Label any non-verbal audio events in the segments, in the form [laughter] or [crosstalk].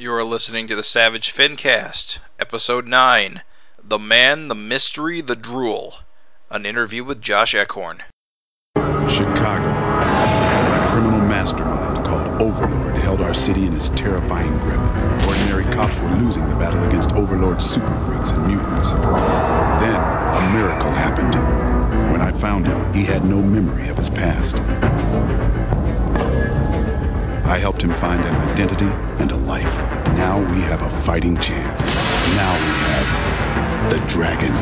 You are listening to the Savage Fincast, Episode 9 The Man, the Mystery, the Drool. An interview with Josh Eichhorn. Chicago. A criminal mastermind called Overlord held our city in his terrifying grip. Ordinary cops were losing the battle against Overlord's super freaks and mutants. Then, a miracle happened. When I found him, he had no memory of his past. I helped him find an identity and a life. Now we have a fighting chance. Now we have the dragon.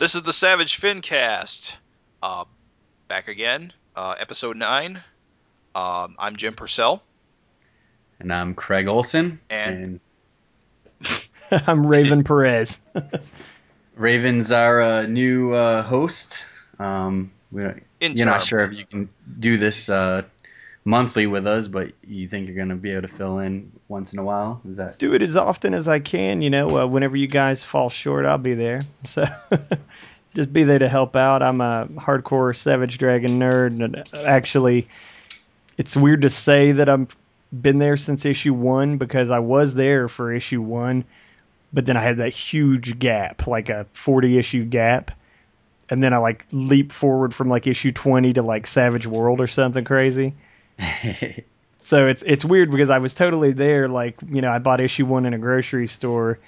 This is the Savage Fincast. Uh, back again, uh, Episode 9. Um, I'm Jim Purcell. And I'm Craig Olson. And- [laughs] I'm Raven Perez. [laughs] Raven's our uh, new uh, host. Um, we don't, you're not sure if you can do this uh, monthly with us, but you think you're going to be able to fill in once in a while? Is that Do it as often as I can. You know, uh, whenever you guys fall short, I'll be there. So [laughs] just be there to help out. I'm a hardcore Savage Dragon nerd, and actually, it's weird to say that I've been there since issue one because I was there for issue one, but then I had that huge gap, like a 40 issue gap. And then I like leap forward from like issue 20 to like Savage World or something crazy. [laughs] So it's it's weird because I was totally there. Like you know, I bought issue one in a grocery store,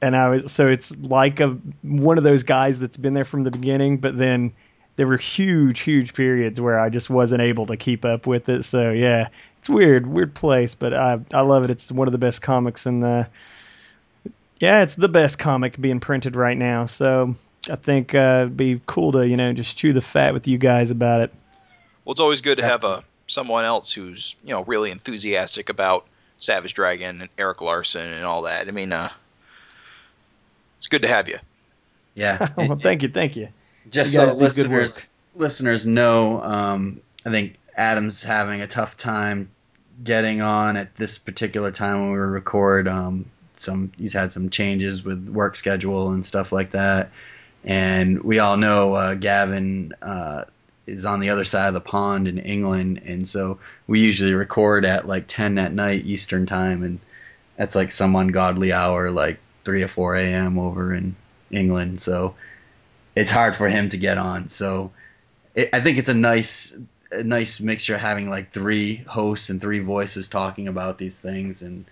and I was so it's like a one of those guys that's been there from the beginning, but then there were huge, huge periods where I just wasn't able to keep up with it. So yeah, it's weird, weird place, but I I love it. It's one of the best comics in the. Yeah, it's the best comic being printed right now. So I think uh, it'd be cool to you know just chew the fat with you guys about it. Well, it's always good to have a someone else who's you know really enthusiastic about Savage Dragon and Erik Larsen and all that. I mean, uh, it's good to have you. yeah. [laughs] well, thank you, thank you. Just You so listeners listeners know, um, I think Adam's having a tough time getting on at this particular time when we record. Um, some he's had some changes with work schedule and stuff like that, and we all know uh, Gavin uh, is on the other side of the pond in England, and so we usually record at like 10 at night Eastern time, and that's like some ungodly hour, like 3 or 4 a.m. over in England. So it's hard for him to get on. So it, I think it's a nice a nice mixture having like three hosts and three voices talking about these things and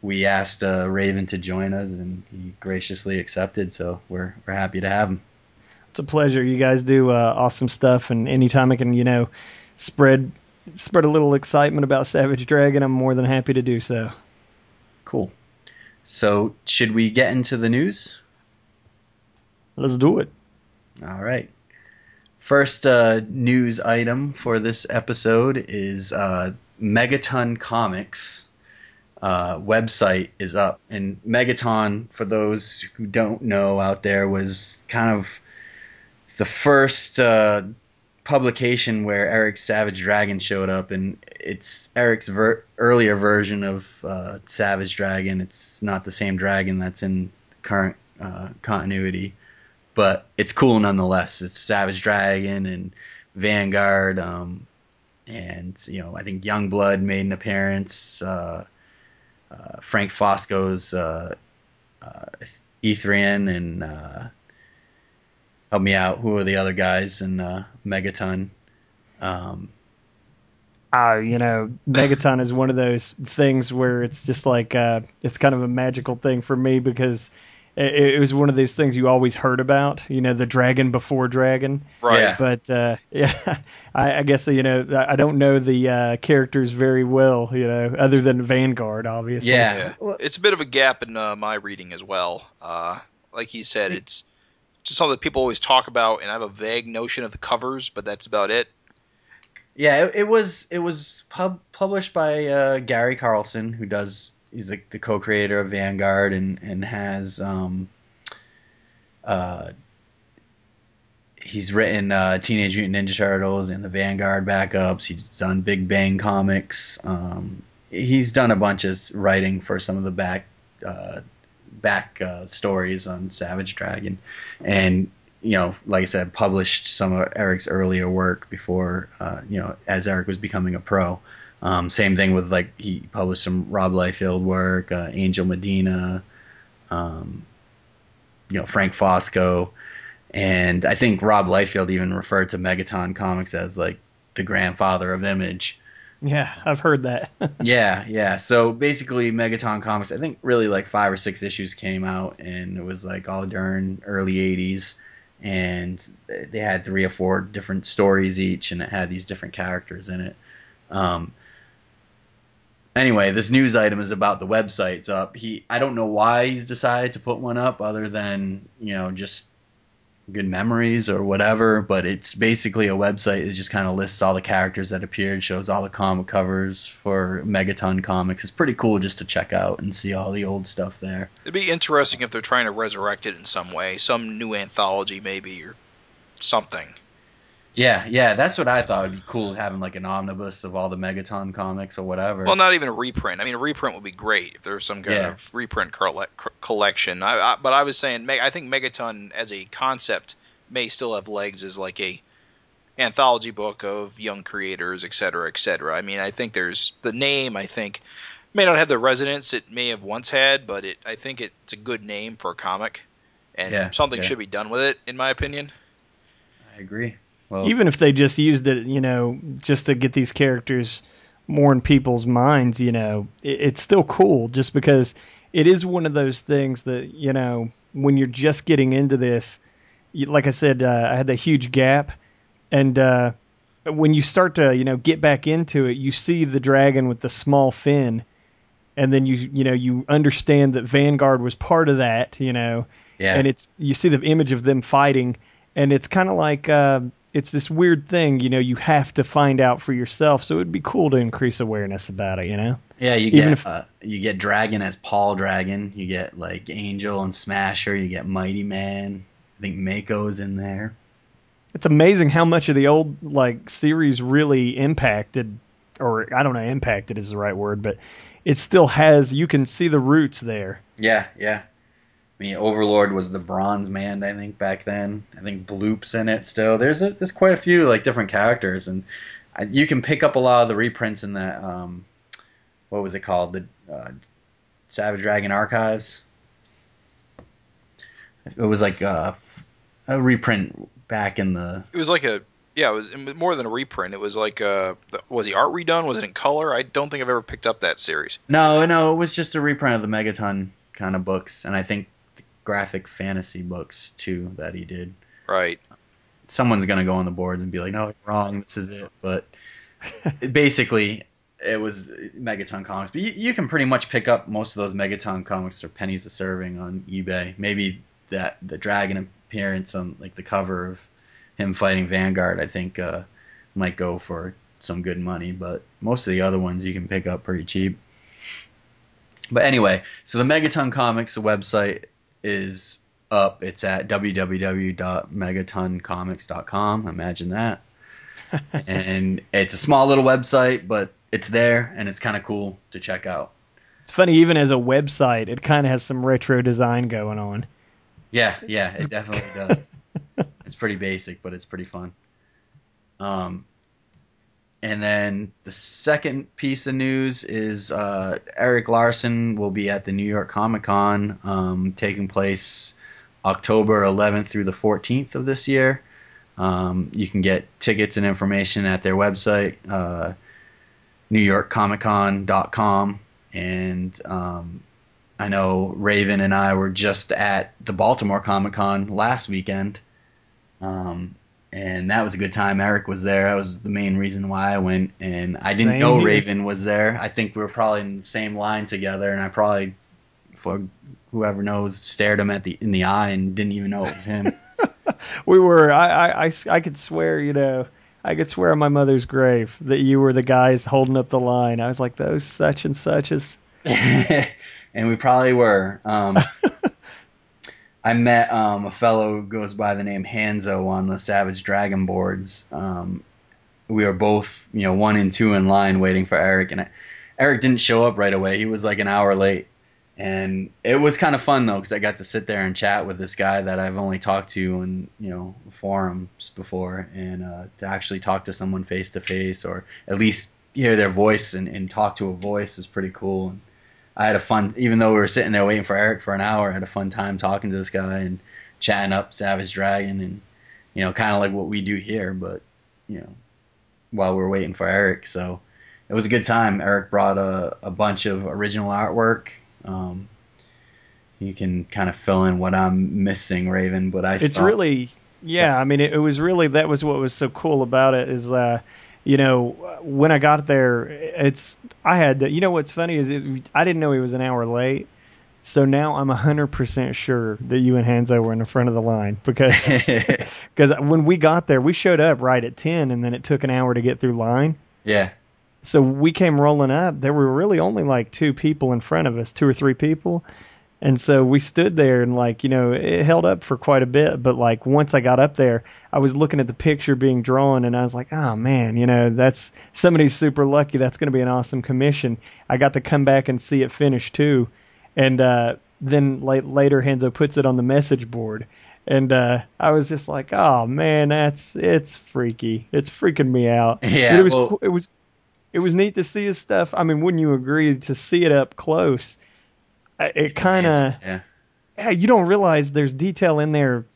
we asked uh, Raven to join us and he graciously accepted so we're we're happy to have him. It's a pleasure. You guys do uh, awesome stuff, and anytime I can, you know, spread spread a little excitement about Savage Dragon, I'm more than happy to do so. Cool. So should we get into the news? Let's do it. All right. First uh, news item for this episode is uh, Megaton Comics uh, website is up, and Megaton, for those who don't know out there, was kind of the first uh, publication where Eric Savage Dragon showed up, and it's Eric's ver- earlier version of uh, Savage Dragon. It's not the same dragon that's in current uh, continuity but it's cool nonetheless. It's Savage Dragon and Vanguard, um, and you know I think Youngblood made an appearance. Uh, uh, Frank Fosco's uh, uh, Ethrian and uh, help me out. Who are the other guys in uh, Megaton? Um, you know, Megaton is one of those things where it's just like it's kind of a magical thing for me because it, it was one of those things you always heard about. You know, the dragon before dragon. Right. Yeah. But uh, [laughs] yeah, I, I guess you know I don't know the uh, characters very well. You know, other than Vanguard, obviously. yeah, Yeah. Well, It's a bit of a gap in uh, my reading as well. Uh, like he said, it's just something that people always talk about, and I have a vague notion of the covers, but that's about it. Yeah, it, it was it was pub, published by uh, Gary Carlson, who does he's like the co-creator of Vanguard and and has um uh he's written uh, Teenage Mutant Ninja Turtles and the Vanguard backups. He's done Big Bang comics. Um, he's done a bunch of writing for some of the back uh, back uh, stories on Savage Dragon, and you know, like I said, published some of Eric's earlier work before, uh, you know, as Eric was becoming a pro. Um, same thing with like he published some Rob Liefeld work, uh, Angel Medina, um, you know, Frank Fosco, and I think Rob Liefeld even referred to Megaton Comics as like the grandfather of Image. Yeah, I've heard that. [laughs] yeah, yeah. So basically, Megaton Comics, I think really like five or six issues came out, and it was like all during early '80s, and they had three or four different stories each, and it had these different characters in it. Um, anyway, this news item is about the website's up. He, I don't know why he's decided to put one up, other than you know just good memories or whatever. But it's basically a website that just kind of lists all the characters that appeared, shows all the comic covers for Megaton Comics. It's pretty cool just to check out and see all the old stuff there. It'd be interesting if they're trying to resurrect it in some way, some new anthology maybe or something. Yeah, yeah, that's what I thought would be cool having like an omnibus of all the Megaton comics or whatever. Well, not even a reprint. I mean, a reprint would be great if there was some kind Yeah. of reprint colle- collection. I, I, but I was saying, I think Megaton as a concept may still have legs as like a anthology book of young creators, et cetera, et cetera. I mean, I think there's the name. I think may not have the resonance it may have once had, but it I think it's a good name for a comic, and Yeah, something yeah. should be done with it, in my opinion. I agree. Well, Even if they just used it, you know, just to get these characters more in people's minds, you know, it, it's still cool just because it is one of those things that, you know, when you're just getting into this, you, like I said, uh, I had that huge gap. And uh, when you start to, you know, get back into it, you see the dragon with the small fin. And then you, you know, you understand that Vanguard was part of that, you know, yeah, and it's you see the image of them fighting, and it's kind of like uh, it's this weird thing, you know, you have to find out for yourself. So it'd be cool to increase awareness about it, you know. yeah. You even get if- uh, you get Dragon as Paul Dragon. You get like Angel and Smasher. You get Mighty Man. I think Mako's in there. It's amazing how much of the old like series really impacted, or I don't know, impacted is the right word, but it still has. You can see the roots there. Yeah, yeah. I mean, Overlord was the Bronze Man, I think, back then. I think Bloop's in it still. There's a, there's quite a few like different characters, and I, you can pick up a lot of the reprints in that. Um, what was it called? The uh, Savage Dragon Archives. It was like uh, a reprint back in the. It was like a yeah, it was it was more than a reprint. It was like uh, was the art redone? Was it in color? I don't think I've ever picked up that series. No, no, it was just a reprint of the Megaton kind of books, and I think the graphic fantasy books too that he did. Right. someone's gonna go on the boards and be like, "No, you're wrong. This is it." But [laughs] basically, it was Megaton comics. But you, you can pretty much pick up most of those Megaton comics for pennies a serving on eBay. Maybe that the dragon appearance on like the cover of him fighting Vanguard, I think, uh, might go for some good money. But most of the other ones you can pick up pretty cheap. But anyway, so the Megaton Comics website is up. It's at www.megatoncomics.com. Imagine that. [laughs] and it's a small little website, but it's there and it's kind of cool to check out. It's funny, even as a website, it kind of has some retro design going on. Yeah, yeah, it definitely does. it's pretty basic, but it's pretty fun. Um, and then the second piece of news is uh, Erik Larsen will be at the New York Comic Con, um, taking place October 11th through the 14th of this year. Um, you can get tickets and information at their website, uh, NewYorkComicCon.com, and um, I know Raven and I were just at the Baltimore Comic Con last weekend, um, and that was a good time. Eric was there. That was the main reason why I went, and I didn't Same know here. Raven was there. I think we were probably in the same line together, and I probably, for whoever knows, stared him at the in the eye and didn't even know it was him. [laughs] We were, I, I, I, I could swear, you know, I could swear on my mother's grave that you were the guys holding up the line. I was like, those such and suches. [laughs] and we probably were. Um, [laughs] I met um, a fellow who goes by the name Hanzo on the Savage Dragon boards. Um, we were both, you know, one and two in line waiting for Eric, and Eric didn't show up right away. He was like an hour late, and it was kind of fun though because I got to sit there and chat with this guy that I've only talked to in you know forums before, and uh, to actually talk to someone face to face or at least hear their voice and, and talk to a voice is pretty cool. And I had a fun, even though we were sitting there waiting for Eric for an hour, I had a fun time talking to this guy and chatting up Savage Dragon and you know kind of like what we do here, but you know while we are waiting for Eric. So it was a good time. Eric brought a, a bunch of original artwork. Um, you can kind of fill in what I'm missing, Raven, but I. It's saw, really, yeah. I mean, it, it, was really that was what was so cool about it is, uh, you know, when I got there, it's I had you know what's funny is it, I didn't know he was an hour late. So now I'm 100% sure that you and Hanzo were in the front of the line because [laughs] [laughs] because when we got there, we showed up right at 10 and then it took an hour to get through line. Yeah. So we came rolling up. There were really only like two people in front of us, two or three people. And so we stood there and like, you know, it held up for quite a bit, but like once I got up there, I was looking at the picture being drawn and I was like, "Oh man, you know, that's somebody's super lucky. That's going to be an awesome commission." I got to come back and see it finished too. And uh then late, later Hanzo puts it on the message board and uh, I was just like, "Oh man, that's it's freaky. It's freaking me out." [laughs] Yeah, but it was well, it was it was neat to see his stuff. I mean, wouldn't you agree to see it up close? It kind of yeah. yeah. You don't realize there's detail in there.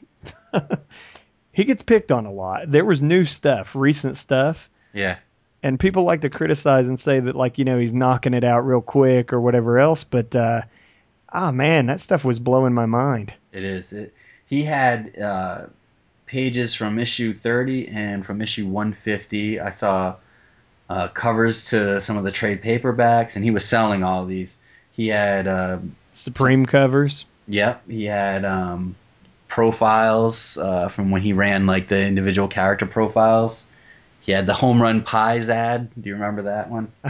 [laughs] he gets picked on a lot. There was new stuff, recent stuff. Yeah. And people like to criticize and say that like you know he's knocking it out real quick or whatever else, but uh, ah man, that stuff was blowing my mind. It is. It, he had uh, pages from issue 30 and from issue 150. I saw uh, covers to some of the trade paperbacks, and he was selling all these. He had uh, Supreme covers. Yep, he had um, profiles uh, from when he ran like the individual character profiles. He had the home run pies ad. Do you remember that one? [laughs]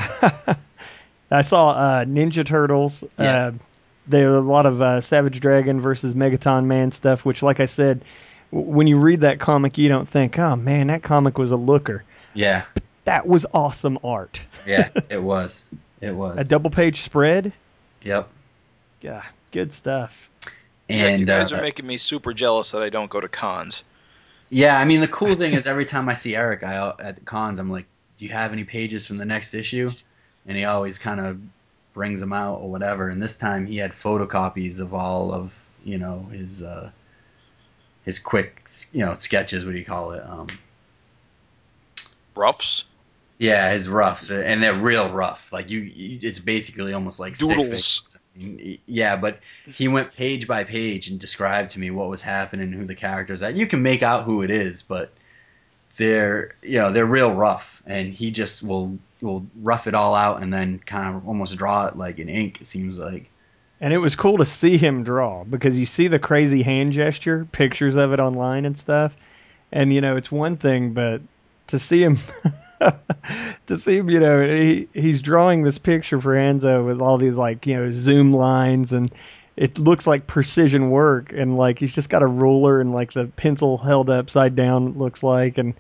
I saw uh, Ninja Turtles. Yeah. Uh, there are a lot of uh, Savage Dragon versus Megaton Man stuff, which, like I said, w- when you read that comic, you don't think, "Oh man, that comic was a looker." Yeah. But that was awesome art. yeah, [laughs] it was. It was a double page spread. Yep. Yeah, good stuff. And yeah, you guys uh, are making me super jealous that I don't go to cons. Yeah, I mean the cool thing is [laughs] every time I see Eric I, at the cons, I'm like, "Do you have any pages from the next issue?" And he always kind of brings them out or whatever. And this time he had photocopies of all of you know his uh, his quick you know sketches. What do you call it? Um, Roughs. Yeah, his roughs, and they're real rough. Like you, you it's basically almost like doodles. Yeah, but he went page by page and described to me what was happening, who the characters are. You can make out who it is, but they're you know they're real rough, and he just will will rough it all out and then kind of almost draw it like in ink. It seems like. And it was cool to see him draw because you see the crazy hand gesture, pictures of it online and stuff, and you know it's one thing, but to see him. [laughs] [laughs] to see him, you know, he he's drawing this picture for Hanzo with all these like you know zoom lines and it looks like precision work and like he's just got a ruler and like the pencil held upside down looks like and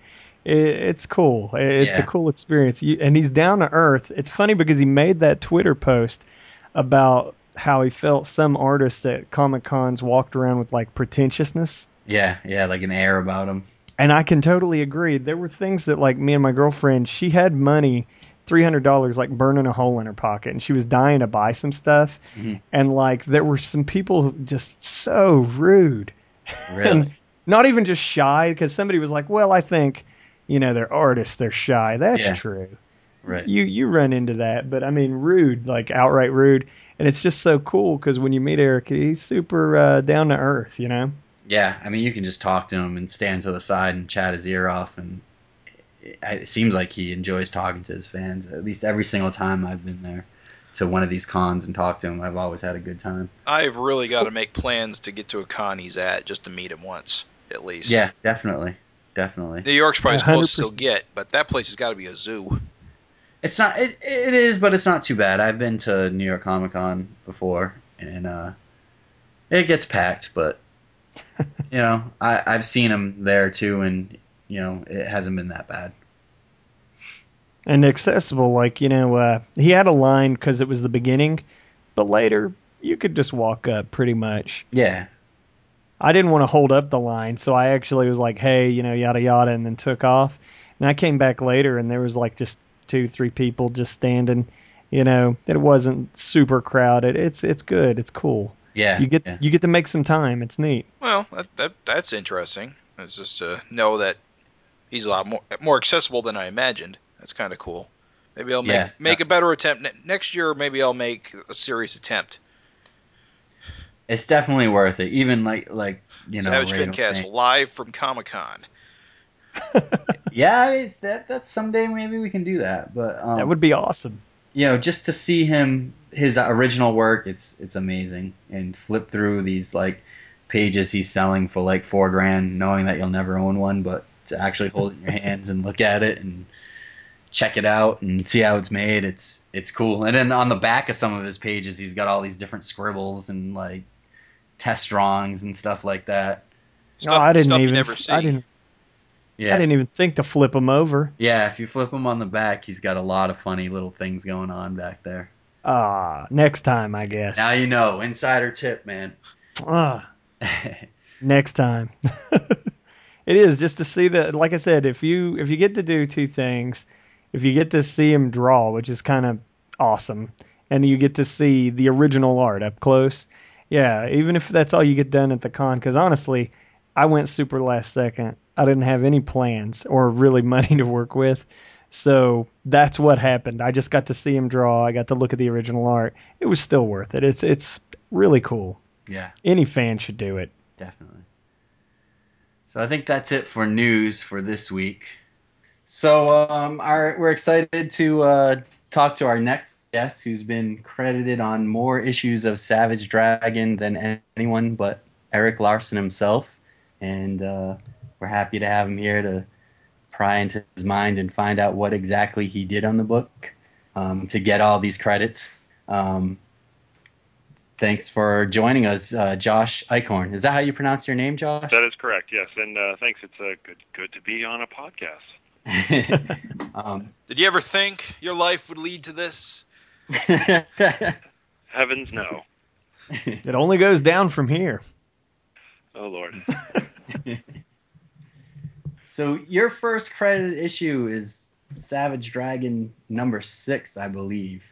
it, it's cool. It's Yeah. a cool experience. You, and he's down to earth. It's funny because he made that Twitter post about how he felt some artists at Comic Cons walked around with like pretentiousness. Yeah, yeah, like an air about him. And I can totally agree. There were things that, like me and my girlfriend, she had money, three hundred dollars, like burning a hole in her pocket, and she was dying to buy some stuff. Mhm. And like there were some people just so rude, Really? and not even just shy, because somebody was like, "Well, I think, you know, they're artists, they're shy." That's Yeah. true. right. You you run into that, but I mean, rude, like outright rude, and it's just so cool because when you meet Eric, he's super uh, down to earth, you know. Yeah, I mean, you can just talk to him and stand to the side and chat his ear off, and it, it seems like he enjoys talking to his fans. At least every single time I've been there to one of these cons and talked to him, I've always had a good time. I've really got to make plans to get to a con he's at just to meet him once, at least. Yeah, definitely, definitely. New York's probably as Yeah, close as he'll get, but that place has got to be a zoo. It's not. It, it is, but it's not too bad. I've been to New York Comic Con before, and uh, it gets packed, but [laughs] you know, I, I've seen him there too, and you know, it hasn't been that bad. and accessible. Like you know, uh, he had a line because it was the beginning, but later, you could just walk up pretty much. Yeah. I didn't want to hold up the line, so I actually was like, "Hey, you know, yada yada," and then took off. And I came back later, and there was like just two, three people just standing. You know, it wasn't super crowded. It's it's good. It's cool. Yeah. You get yeah. you get to make some time. It's neat. Well, that, that that's interesting. It's just to know that he's a lot more more accessible than I imagined. That's kind of cool. Maybe I'll make Yeah. make a better attempt next year. Maybe I'll make a serious attempt. It's definitely worth it. Even like like you know. Savage Ray was Fincast saying- live from Comic Con. [laughs] Yeah, I it's that that someday maybe we can do that. But um, That would be awesome. you know, just to see him his original work, it's it's amazing. And flip through these like pages he's selling for like four grand, knowing that you'll never own one, but to actually hold it in your [laughs] hands and look at it and check it out and see how it's made, it's it's cool. And then on the back of some of his pages, he's got all these different scribbles and like test drawings and stuff like that. Stuff, oh, I didn't stuff even. never see. I didn't. Yeah, I didn't even think to flip him over. yeah. If you flip him on the back, he's got a lot of funny little things going on back there. Ah, next time, I guess. Now you know, insider tip, man. Ah, [laughs] next time. [laughs] it is just to see that. Like I said, if you if you get to do two things, if you get to see him draw, which is kind of awesome, and you get to see the original art up close, yeah. Even if that's all you get done at the con, because honestly, I went super last second. I didn't have any plans or really [laughs] money to work with. So that's what happened. I just got to see him draw. I got to look at the original art. It was still worth it. It's it's really cool. yeah. Any fan should do it. Definitely. So I think that's it for news for this week. So um, our, we're excited to uh, talk to our next guest, who's been credited on more issues of Savage Dragon than anyone but Erik Larsen himself, and uh, we're happy to have him here to pry into his mind and find out what exactly he did on the book um, to get all these credits. Um, thanks for joining us, uh, Josh Eichhorn. Is that how you pronounce your name, Josh? That is correct. Yes, and uh, thanks. It's uh, good good to be on a podcast. [laughs] um, Did you ever think your life would lead to this? [laughs] Heavens no. It only goes down from here. Oh Lord. [laughs] so your first credited issue is Savage Dragon number six, I believe,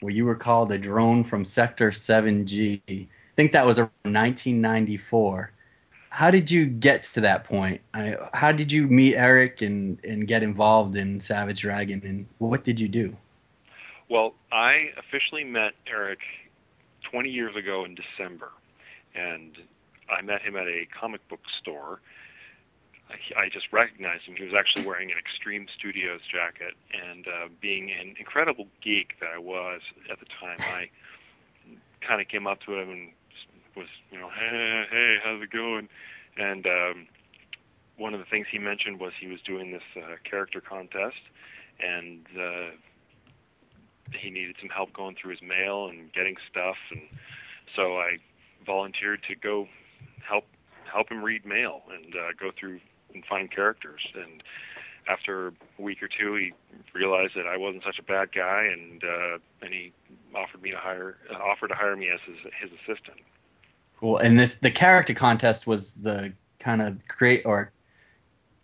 where you were called a drone from Sector 7G. I think that was around 1994. How did you get to that point? I, how did you meet Eric and, and get involved in Savage Dragon, and what did you do? Well, I officially met Eric 20 years ago in December, and I met him at a comic book store. I, just recognized him. He was actually wearing an Extreme Studios jacket, and uh, being an incredible geek that I was at the time, I kind of came up to him and was, you know, hey, hey, how's it going? And um, one of the things he mentioned was he was doing this uh, character contest, and uh, he needed some help going through his mail and getting stuff, and so I volunteered to go help help him read mail and uh, go through and find characters. And after a week or two, he realized that I wasn't such a bad guy, and uh, and he offered me to hire uh, offered to hire me as his, his assistant. Cool. And this the character contest was the kind of create or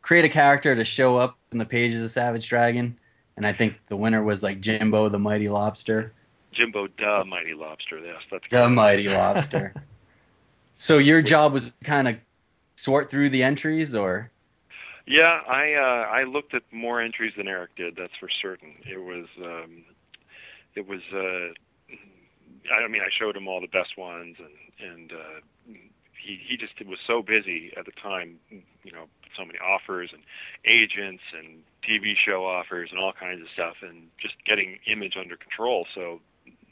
create a character to show up in the pages of Savage Dragon. And I think the winner was like Jimbo the Mighty Lobster. Jimbo, duh, mighty lobster. Yes, that's The Mighty Lobster. [laughs] so your job was kind of sort through the entries, or Yeah, I uh, I looked at more entries than Eric did. That's for certain. It was um, it was. Uh, I mean, I showed him all the best ones, and and uh, he he just was so busy at the time. You know, so many offers and agents and TV show offers and all kinds of stuff, and just getting image under control. So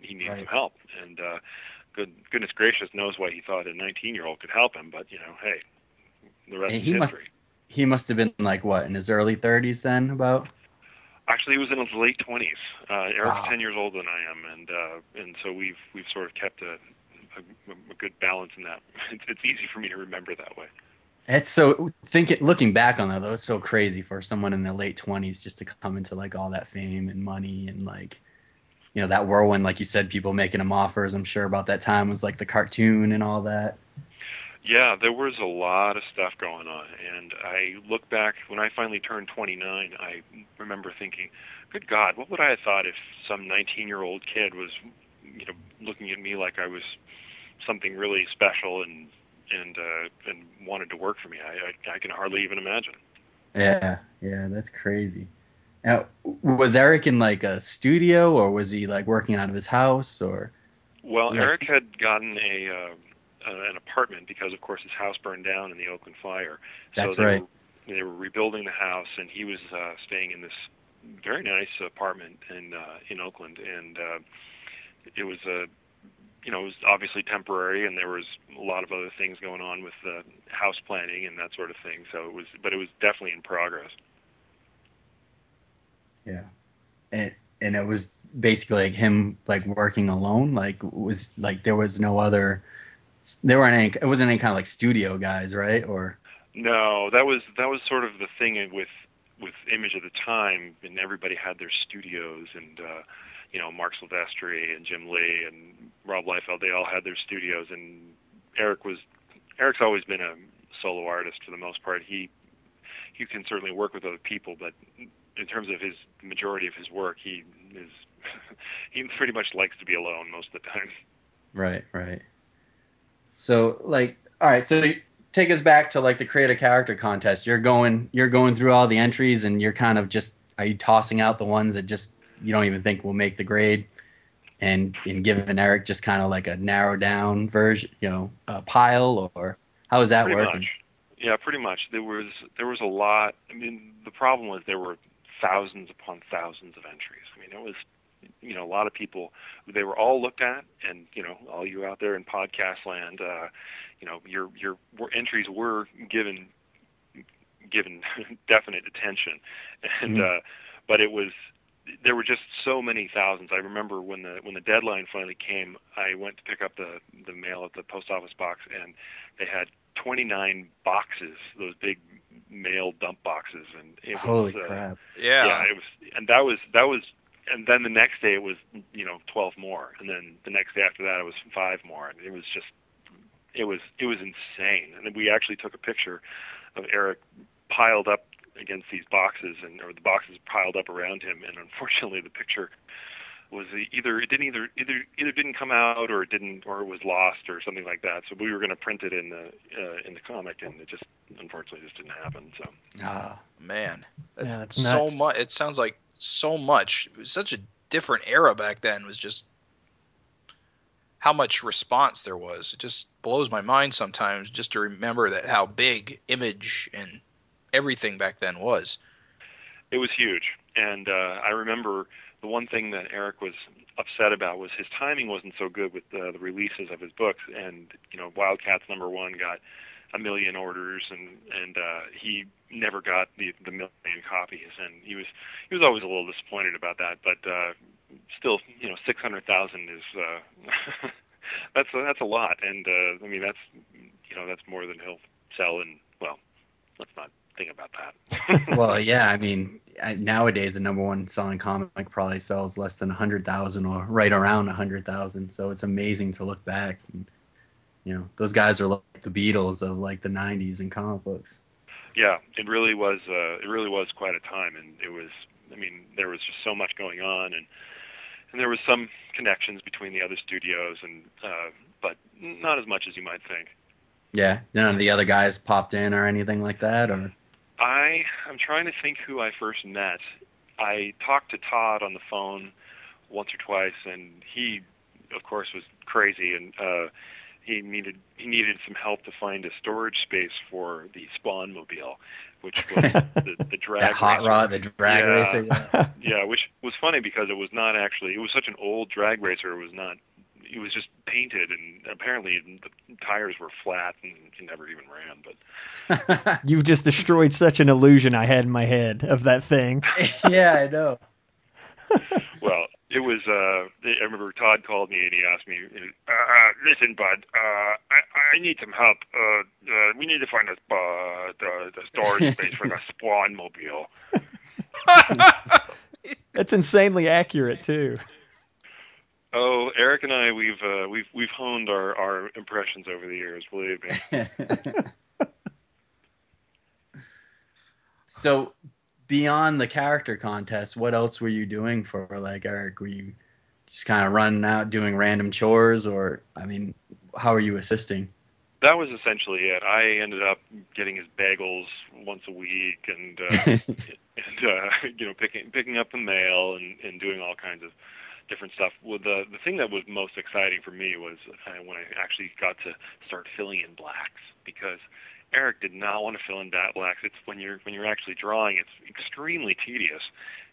he needed Right. some help, and uh, good goodness gracious knows why he thought a 19 year old could help him. But you know, hey, the rest Hey, is he must- history. He must have been like what in his early 30s then, about. Actually, he was in his late twenties. Uh, Eric's Wow. ten years older than I am, and uh, and so we've we've sort of kept a, a, a good balance in that. [laughs] It's, it's easy for me to remember that way. It's so think it, looking back on that though, it's so crazy for someone in their late 20s just to come into like all that fame and money and like, you know that whirlwind, like you said, people making him offers. I'm sure about that time was like the cartoon and all that. Yeah, there was a lot of stuff going on, and I look back when I finally turned 29. I remember thinking, "Good God, what would I have thought if some 19-year-old kid was, you know, looking at me like I was something really special and and uh, and wanted to work for me? I, I I can hardly even imagine." Yeah, yeah, that's crazy. Now, was Eric in like a studio, or was he like working out of his house, or? Well, Eric had gotten a uh, an apartment because, of course, his house burned down in the Oakland fire. That's so they right. Were, they were rebuilding the house, and he was uh, staying in this very nice apartment in uh, in Oakland, and uh, it was a you know it was obviously temporary, and there was a lot of other things going on with the house planning and that sort of thing. So it was, but it was definitely in progress. Yeah, and and it was basically like him like working alone. Like was like there was no other. There weren't any. It wasn't any kind of like studio guys, right? Or No, that was that was sort of the thing with with Image at the time, and everybody had their studios, and uh, you know Marc Silvestri and Jim Lee and Rob Liefeld, they all had their studios, and Eric was Eric's always been a solo artist for the most part. He he can certainly work with other people, but in terms of his majority of his work, he is [laughs] he pretty much likes to be alone most of the time. right, right. So like, all right. So take us back to like the create a character contest. You're going, you're going through all the entries, and you're kind of just are you tossing out the ones that just you don't even think will make the grade, and and giving Eric just kind of like a narrow down version, you know, a pile, or how is that pretty working? much. Yeah, pretty much. There was there was a lot. I mean, the problem was there were thousands upon thousands of entries. I mean, it was you know a lot of people. They were all looked at, and you know, all you out there in podcast land, uh, you know, your your entries were given given [laughs] definite attention, and Mhm. uh, but it was there were just so many thousands. I remember when the when the deadline finally came, I went to pick up the the mail at the post office box, and they had 29 boxes, those big mail dump boxes, and it Holy was, uh, crap! Yeah. yeah, it was, and that was that was, and then the next day it was you know 12 more, and then the next day after that it was five more, and it was just it was it was insane. And then we actually took a picture of Eric piled up against these boxes, and or the boxes piled up around him, and unfortunately the picture was either it didn't either either either didn't come out or it didn't or it was lost or something like that. So we were going to print it in the uh, in the comic, and it just unfortunately just didn't happen. So. Ah, Man, Yeah, that's so much. It sounds like so much. It was such a different era back then. Was just how much response there was. It just blows my mind sometimes just to remember that how big image and everything back then was. It was huge, and uh, I remember the one thing that Eric was upset about was his timing wasn't so good with uh, the releases of his books. And you know, Wildcats number one got a million orders, and and uh, he never got the the million copies, and he was he was always a little disappointed about that. But uh, still, you know, six hundred thousand is uh, [laughs] that's that's a lot, and uh, I mean that's you know that's more than he'll sell in. Well, let's not think about that. [laughs] well, yeah. I mean, nowadays the number one selling comic probably sells less than a hundred thousand or right around a hundred thousand. So it's amazing to look back. And, you know, those guys are like the Beatles of like the '90s in comic books. Yeah, it really was. Uh, it really was quite a time, and it was. I mean, there was just so much going on, and and there was some connections between the other studios, and uh, but not as much as you might think. Yeah, none of the other guys popped in or anything like that, or I I'm trying to think who I first met. I talked to Todd on the phone once or twice, and he, of course, was crazy, and uh, he needed he needed some help to find a storage space for the Spawn mobile, which was [laughs] the, the drag that hot racer. rod, the drag Yeah. racer. Yeah. [laughs] Yeah, which was funny because it was not actually. It was such an old drag racer. It was not. It was just painted, and apparently the tires were flat, and it never even ran. But [laughs] You've just destroyed such an illusion I had in my head of that thing. yeah, I know. well, it was. Uh, I remember Todd called me and he asked me, uh, uh, "Listen, bud, uh, I, I need some help. Uh, uh, we need to find a uh, the, the storage [laughs] space for the Spawn mobile." [laughs] That's insanely accurate too. Oh, Eric and I, we've uh, we've we've honed our our impressions over the years. Believe me. [laughs] so, beyond the character contest, what else were you doing for like Eric? Were you just kind of running out doing random chores, or I mean, how are you assisting? That was essentially it. I ended up getting his bagels once a week, and uh, [laughs] and uh, you know picking picking up the mail and and doing all kinds of different stuff. Well, the the thing that was most exciting for me was uh, when I actually got to start filling in blacks because Eric did not want to fill in that blacks. It's when you're when you're actually drawing, it's extremely tedious,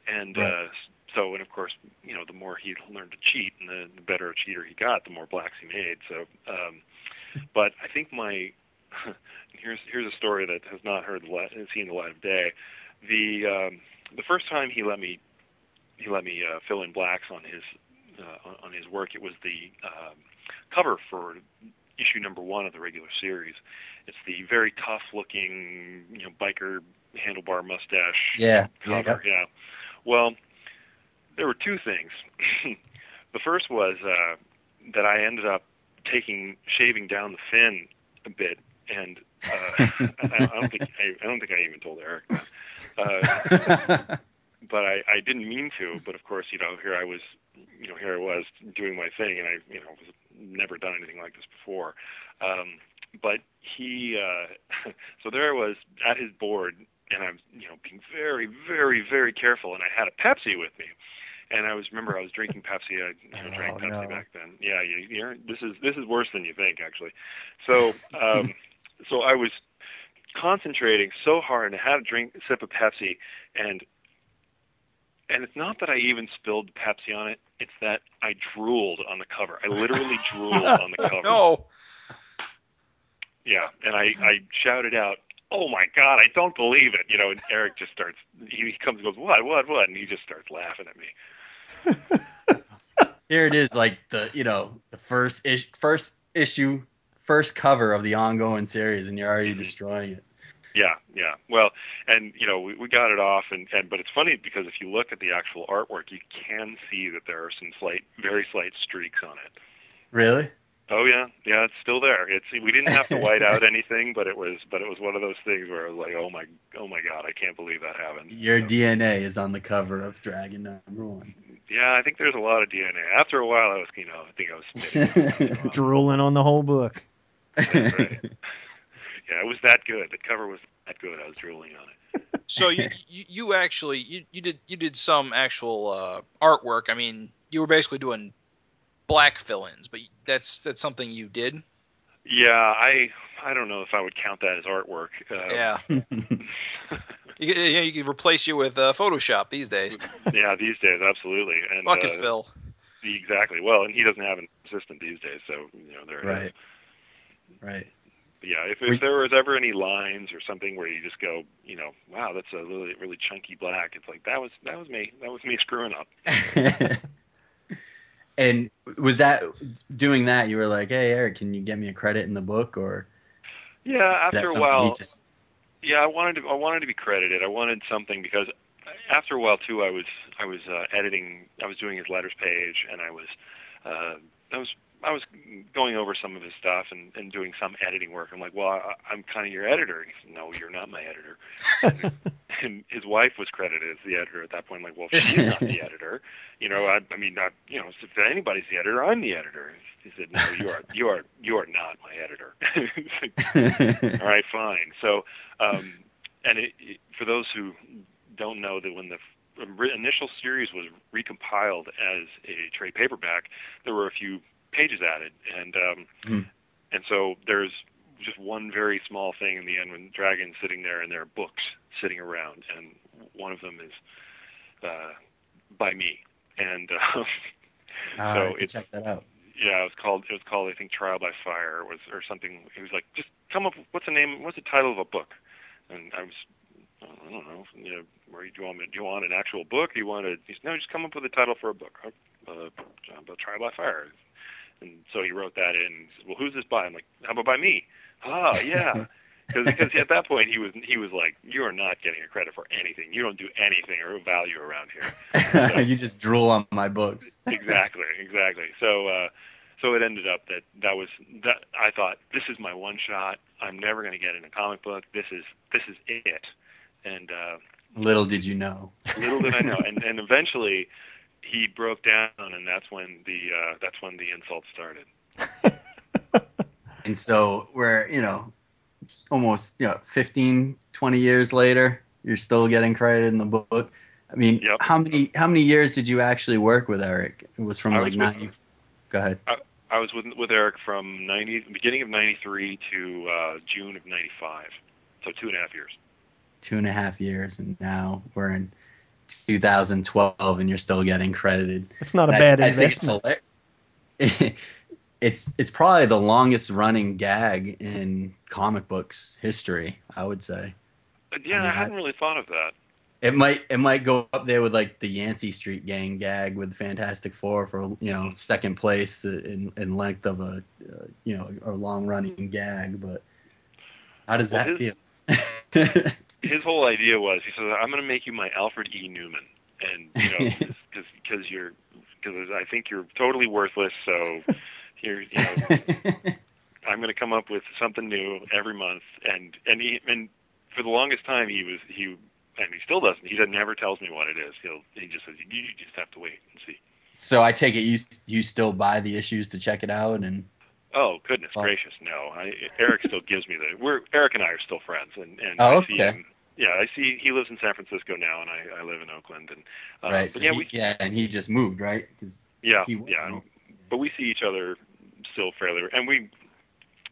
and right. uh, so and of course you know the more he learned to cheat and the, the better a cheater he got, the more blacks he made. So, um, [laughs] but I think my [laughs] here's here's a story that has not heard the light, seen the light of day. The um, the first time he let me he let me uh, fill in blacks on his uh, on his work. It was the um, cover for issue number one of the regular series. It's the very tough looking, you know, biker handlebar mustache yeah, cover. Yeah. yeah. Well, there were two things. [clears throat] the first was uh, that I ended up taking shaving down the fin a bit, and uh, [laughs] I, I don't think I, I don't think I even told Eric that. Uh, [laughs] but I, I didn't mean to. But of course, you know, here I was, you know, here I was doing my thing, and I, you know, was never done anything like this before. Um, but he, uh, [laughs] so there I was at his board, and I'm, you know, being very, very, very careful, and I had a Pepsi with me. And I was remember I was drinking [laughs] Pepsi. I you know, drank oh, Pepsi no. back then. Yeah, you, you're, this is this is worse than you think actually. So um, [laughs] so I was concentrating so hard and I had a drink sip of Pepsi and and it's not that I even spilled Pepsi on it. It's that I drooled on the cover. I literally [laughs] drooled on the cover. No. Yeah, and I I shouted out, "Oh my God! I don't believe it!" You know, and Eric just starts. He comes and goes, "What? What? What?" And he just starts laughing at me. [laughs] Here it is, like the you know the first ish, first issue, first cover of the ongoing series, and you're already mm-hmm. destroying it. Yeah, yeah. Well, and you know, we, we got it off, and, and but it's funny because if you look at the actual artwork, you can see that there are some slight, very slight streaks on it. Really? Oh yeah, yeah. It's still there. It's we didn't have to white out [laughs] anything, but it was, but it was one of those things where I was like, oh my, oh my god, I can't believe that happened. Your so, DNA is on the cover of Dragon Number One. Yeah, I think there's a lot of DNA. After a while, I was, you know, I think I was spitting. [laughs] drooling on the whole book. That's right. [laughs] yeah, it was that good. The cover was that good. I was drooling on it. [laughs] so you, you, you actually you, you did you did some actual uh, artwork. I mean, you were basically doing black fill-ins, but that's that's something you did. Yeah, I I don't know if I would count that as artwork. Uh, yeah. [laughs] [laughs] you, you, you can replace you with uh, Photoshop these days. yeah, these days, absolutely. And bucket uh, fill. Exactly. Well, and he doesn't have an assistant these days, so you know there. Right. Right yeah, if, if there was ever any lines or something where you just go, you know, wow, that's a really really chunky black. It's like that was that was me. That was me screwing up. [laughs] and was that doing that? You were like, hey Eric, can you get me a credit in the book or? Yeah, after a while. Just... Yeah, I wanted to I wanted to be credited. I wanted something because after a while too, I was I was uh, editing. I was doing his letters page, and I was uh, I was I was going over some of his stuff and, and doing some editing work. I'm like, well, I, I'm kind of your editor. And he said, no, you're not my editor. [laughs] and his wife was credited as the editor at that point. I'm like, well, she's not the [laughs] editor. You know, I, I mean, not, you know, if anybody's the editor, I'm the editor. He said, no, you are, you are, you are not my editor. [laughs] like, All right, fine. So, um, and it, it, for those who don't know that when the initial series was recompiled as a trade paperback, there were a few pages added, and um, mm. and so there's just one very small thing in the end when Dragon's sitting there and there are books sitting around, and one of them is uh, by me, and uh, uh, [laughs] so it's check that out. Yeah, it was called it was called I think Trial by Fire or was or something. He was like, just come up. What's the name? What's the title of a book? And I was I don't know. You know, where do you want me? Do you want an actual book? Do you want to? No, just come up with a title for a book. Uh, about Trial by Fire. And so he wrote that in. Well, who's this by? I'm like, how about by me? Ah, yeah. [laughs] because at that point he was he was like, you are not getting a credit for anything. You don't do anything or value around here. [laughs] you just drool on my books. [laughs] exactly, exactly. So uh, so it ended up that that was that I thought this is my one shot. I'm never going to get in a comic book. This is this is it. And uh, little did you know. little did I know. And and eventually he broke down, and that's when the uh, that's when the insults started. [laughs] and so we're you know almost you know 15 20 years later you're still getting credit in the book i mean Yep. how many how many years did you actually work with eric it was from I like was with- 90 go ahead I was with with Eric from 90 beginning of 93 to uh, June of 95. So two and a half years. two and a half years and now we're in 2012 and you're still getting credited It's not a I- bad I think it's investment. hilar- [laughs] it's it's probably the longest running gag in comic books history i would say But yeah, I I, mean, I- hadn't really thought of that. It might it might go up there with like the Yancey Street Gang gag with Fantastic Four for you know second place in, in length of a uh, you know a long running gag. But how does Well, that his- feel? [laughs] His whole idea was he says I'm going to make you my Alfred E. Neuman, and you know [laughs] because because you're because I think you're totally worthless. So [laughs] you're you know I'm going to come up with something new every month, and and he and for the longest time he was he and he still doesn't. He never tells me what it is. He'll he just says you just have to wait and see. so I take it you you still buy the issues to check it out and Oh goodness Oh. gracious, no! I, Eric still gives me the. We're Eric and I are still friends, and and Oh, I see okay. him. Yeah, I see. He lives in San Francisco now, and I, I live in Oakland, and uh, right but so yeah, he- we yeah and he just moved right 'Cause yeah he was yeah, in- but we see each other still fairly, and we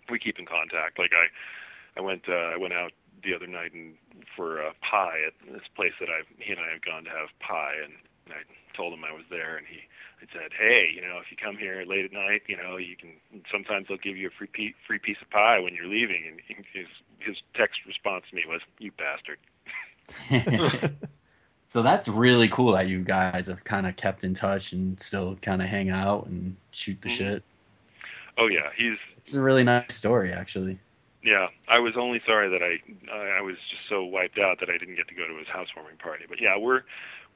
we keep in contact. Like I I went uh, I went out the other night and for uh, pie at this place that I he and I have gone to have pie, and, and I told him I was there, and he I said, hey, you know, if you come here late at night, you know, you can sometimes they'll give you a free pe- free piece of pie when you're leaving, and his his text response to me was, you bastard. [laughs] so that's really cool that you guys have kind of kept in touch and still kind of hang out and shoot the Mhm. shit Oh yeah, he's it's a really nice story actually Yeah, I was only sorry that I I I was just so wiped out that I didn't get to go to his housewarming party. But yeah, we're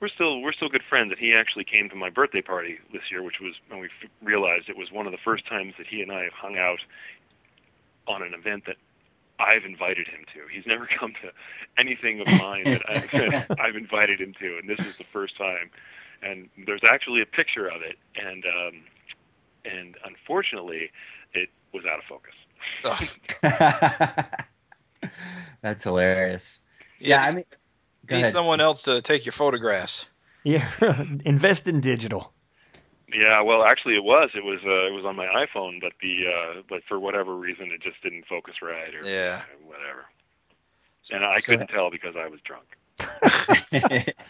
we're still we're still good friends, and he actually came to my birthday party this year, which was when we f- realized it was one of the first times that he and I have hung out on an event that I've invited him to. He's never [laughs] come to anything of mine that I've, [laughs] [laughs] I've invited him to, and this is the first time. And there's actually a picture of it, and um, and unfortunately, it was out of focus. That's hilarious. Yeah, I mean, go need ahead. someone else to take your photographs. Yeah, invest in digital. Yeah, well, actually, it was. It was. Uh, it was on my iPhone, but the uh, but for whatever reason, it just didn't focus right, or Yeah. whatever. And I So- couldn't tell because I was drunk. [laughs] [laughs]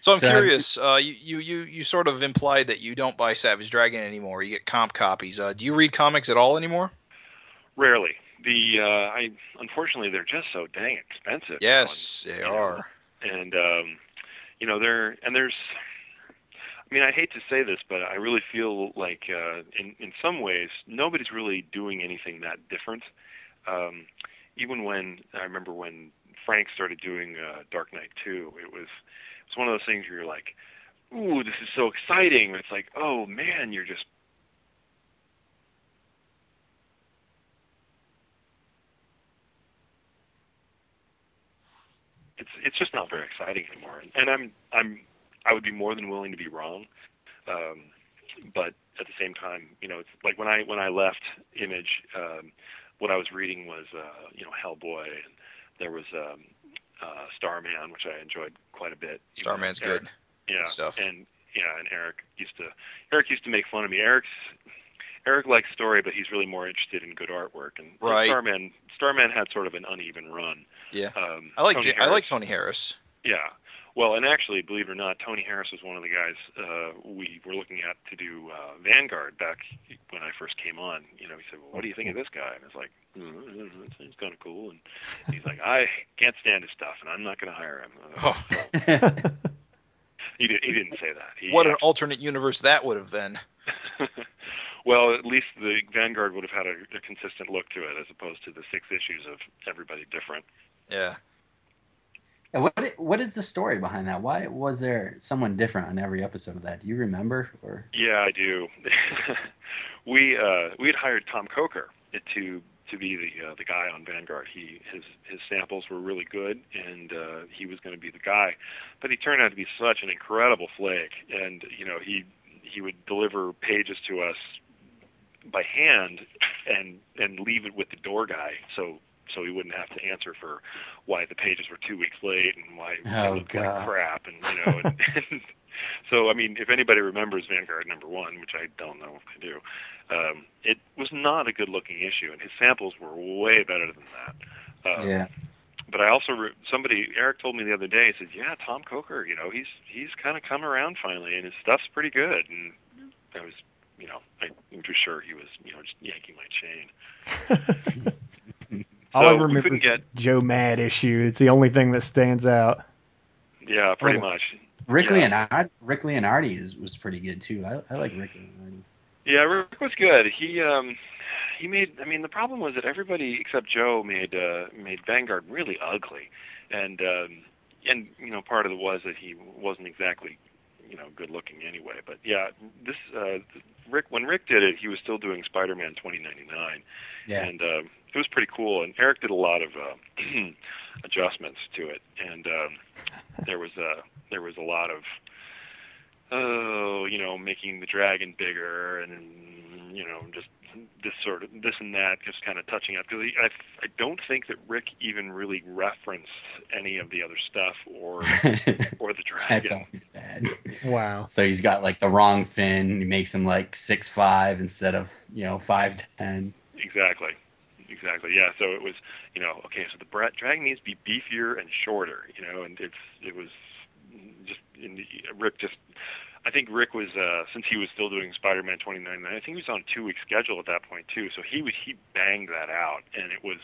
So I'm So have- curious. Uh, you, you you you sort of implied that you don't buy Savage Dragon anymore. You get comp copies. Uh, do you read comics at all anymore? Rarely. The uh, I unfortunately they're just so dang expensive. Yes, and, they you know, are. and um, you know they're and there's. I mean, I hate to say this, but I really feel like uh, in in some ways nobody's really doing anything that different. Um, even when I remember when Frank started doing uh, Dark Knight 2, it was it's one of those things where you're like, "Ooh, this is so exciting!" It's like, "Oh man, you're just it's it's just not very exciting anymore. And I'm I'm I would be more than willing to be wrong, um, but at the same time, you know, it's like when I when I left Image, um, what I was reading was uh, you know Hellboy, and there was um, uh, Starman, which I enjoyed quite a bit. Starman's Eric- good. yeah, stuff. And yeah, and Eric used to Eric used to make fun of me. Eric's Eric likes story, but he's really more interested in good artwork. And Right. Starman Starman had sort of an uneven run. Yeah. Um, I like J- I like Tony Harris. yeah. Well, and actually, believe it or not, Tony Harris was one of the guys uh, we were looking at to do uh, Vanguard back when I first came on. You know, he said, "Well, what do you think of this guy?" And I was like, mm, "It seems kind of cool." And he's like, "I can't stand his stuff, and I'm not going to hire him." Oh, [laughs] He, did, he didn't say that. He what an alternate universe that would have been. [laughs] [laughs] Well, at least the Vanguard would have had a, a consistent look to it, as opposed to the six issues of everybody different. Yeah. What what is the story behind that? Why was there someone different on every episode of that? Do you remember? Or Yeah, I do. [laughs] we uh, we had hired Tom Coker to to be the uh, the guy on Vanguard. He his his samples were really good, and uh, he was going to be the guy. But he turned out to be such an incredible flake, and you know he he would deliver pages to us by hand and and leave it with the door guy, so so he wouldn't have to answer for why the pages were two weeks late and why Oh, it looked God. like crap, and you know. [laughs] And, and so I mean, if anybody remembers Vanguard number one, which I don't know if they do, um, it was not a good-looking issue, and his samples were way better than that. Um, yeah, But I also re- somebody Eric told me the other day. He said, "Yeah, Tom Coker, you know, he's he's kind of come around finally, and his stuff's pretty good." And I was, you know, I'm too sure he was, you know, just yanking my chain. [laughs] All So I remember couldn't is get- Joe Mad issue. It's the only thing that stands out. Yeah, pretty much. Rick Yeah. Leonardi, Rick Leonardi is, was pretty good too. I, I like Rick Leonardi. Yeah, Rick was good. He um he made I mean the problem was that everybody except Joe made uh made Vanguard really ugly. And um and you know part of it was that he wasn't exactly you know good looking anyway. But yeah, this uh Rick when Rick did it, he was still doing Spider-Man 2099 Yeah, and um it was pretty cool. And Eric did a lot of uh [clears throat] adjustments to it. And um [laughs] there was uh there was a lot of oh, you know, making the dragon bigger and you know, just this sort of this and that, just kind of touching up because I I don't think that Rick even really referenced any of the other stuff or [laughs] or the dragon. that's always bad. Wow. So he's got like the wrong fin. He makes him like six five instead of you know five ten. Exactly. Exactly. Yeah. So it was, you know, okay. So the bra- dragon needs to be beefier and shorter, you know, and it's it was just in the, Rick just. I think Rick was uh, since he was still doing Spider-Man 29. I think he was on a two-week schedule at that point too. So he was he banged that out, and it was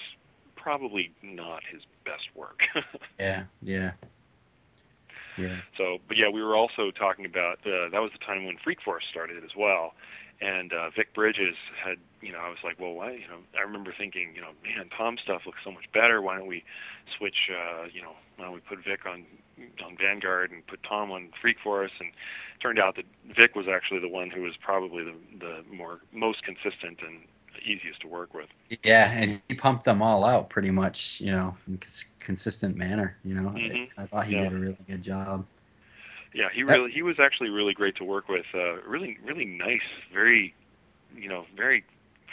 probably not his best work. [laughs] Yeah, yeah, yeah. So, but yeah, we were also talking about uh, that was the time when Freak Force started as well, and uh, Vic Bridges had, you know, I was like, well, why, you know, I remember thinking, you know, man, Tom's stuff looks so much better. Why don't we switch, uh, you know, why don't we put Vic on on Vanguard and put Tom on Freak Force? And it turned out that Vic was actually the one who was probably the the more most consistent and easiest to work with. Yeah, and he pumped them all out pretty much, you know, in cons- consistent manner. You know, Mhm. I, I thought he Yeah. did a really good job. Yeah, he really he was actually really great to work with. Uh, really really nice, very you know very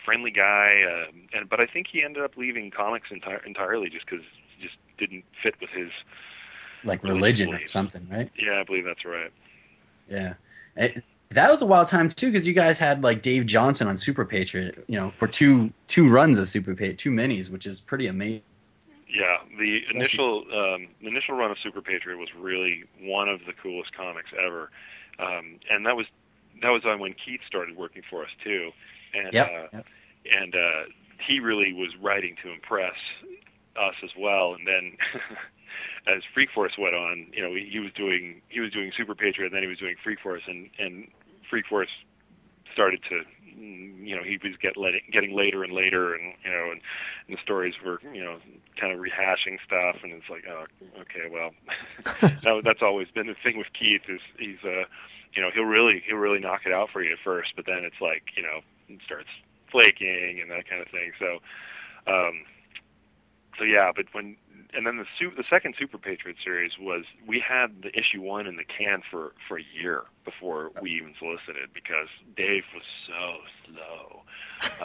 friendly guy. Uh, and but I think he ended up leaving comics enti- entirely just because just didn't fit with his. Like religion or something, right? Yeah, I believe that's right. Yeah. It, that was a wild time too, because you guys had like Dave Johnson on Super Patriot, you know, for two two runs of Super Patriot, two minis, which is pretty amazing. Yeah, the Especially- initial um, the initial run of Super Patriot was really one of the coolest comics ever, um, and that was that was on when Keith started working for us too, and Yep. uh, yep. and uh, he really was writing to impress us as well. And then [laughs] as Freak Force went on, you know, he, he was doing he was doing Super Patriot, and then he was doing Freak Force, and and Freak Force started to mm, you know he was get letting, getting later and later and you know and, and the stories were you know kind of rehashing stuff and it's like oh okay well [laughs] that, that's always been the thing with Keith is he's uh you know he'll really he'll really knock it out for you at first but then it's like you know it starts flaking and that kind of thing. So um so yeah but when and then the su- the second Super Patriot series was we had the issue one in the can for for a year before we even solicited because Dave was so slow.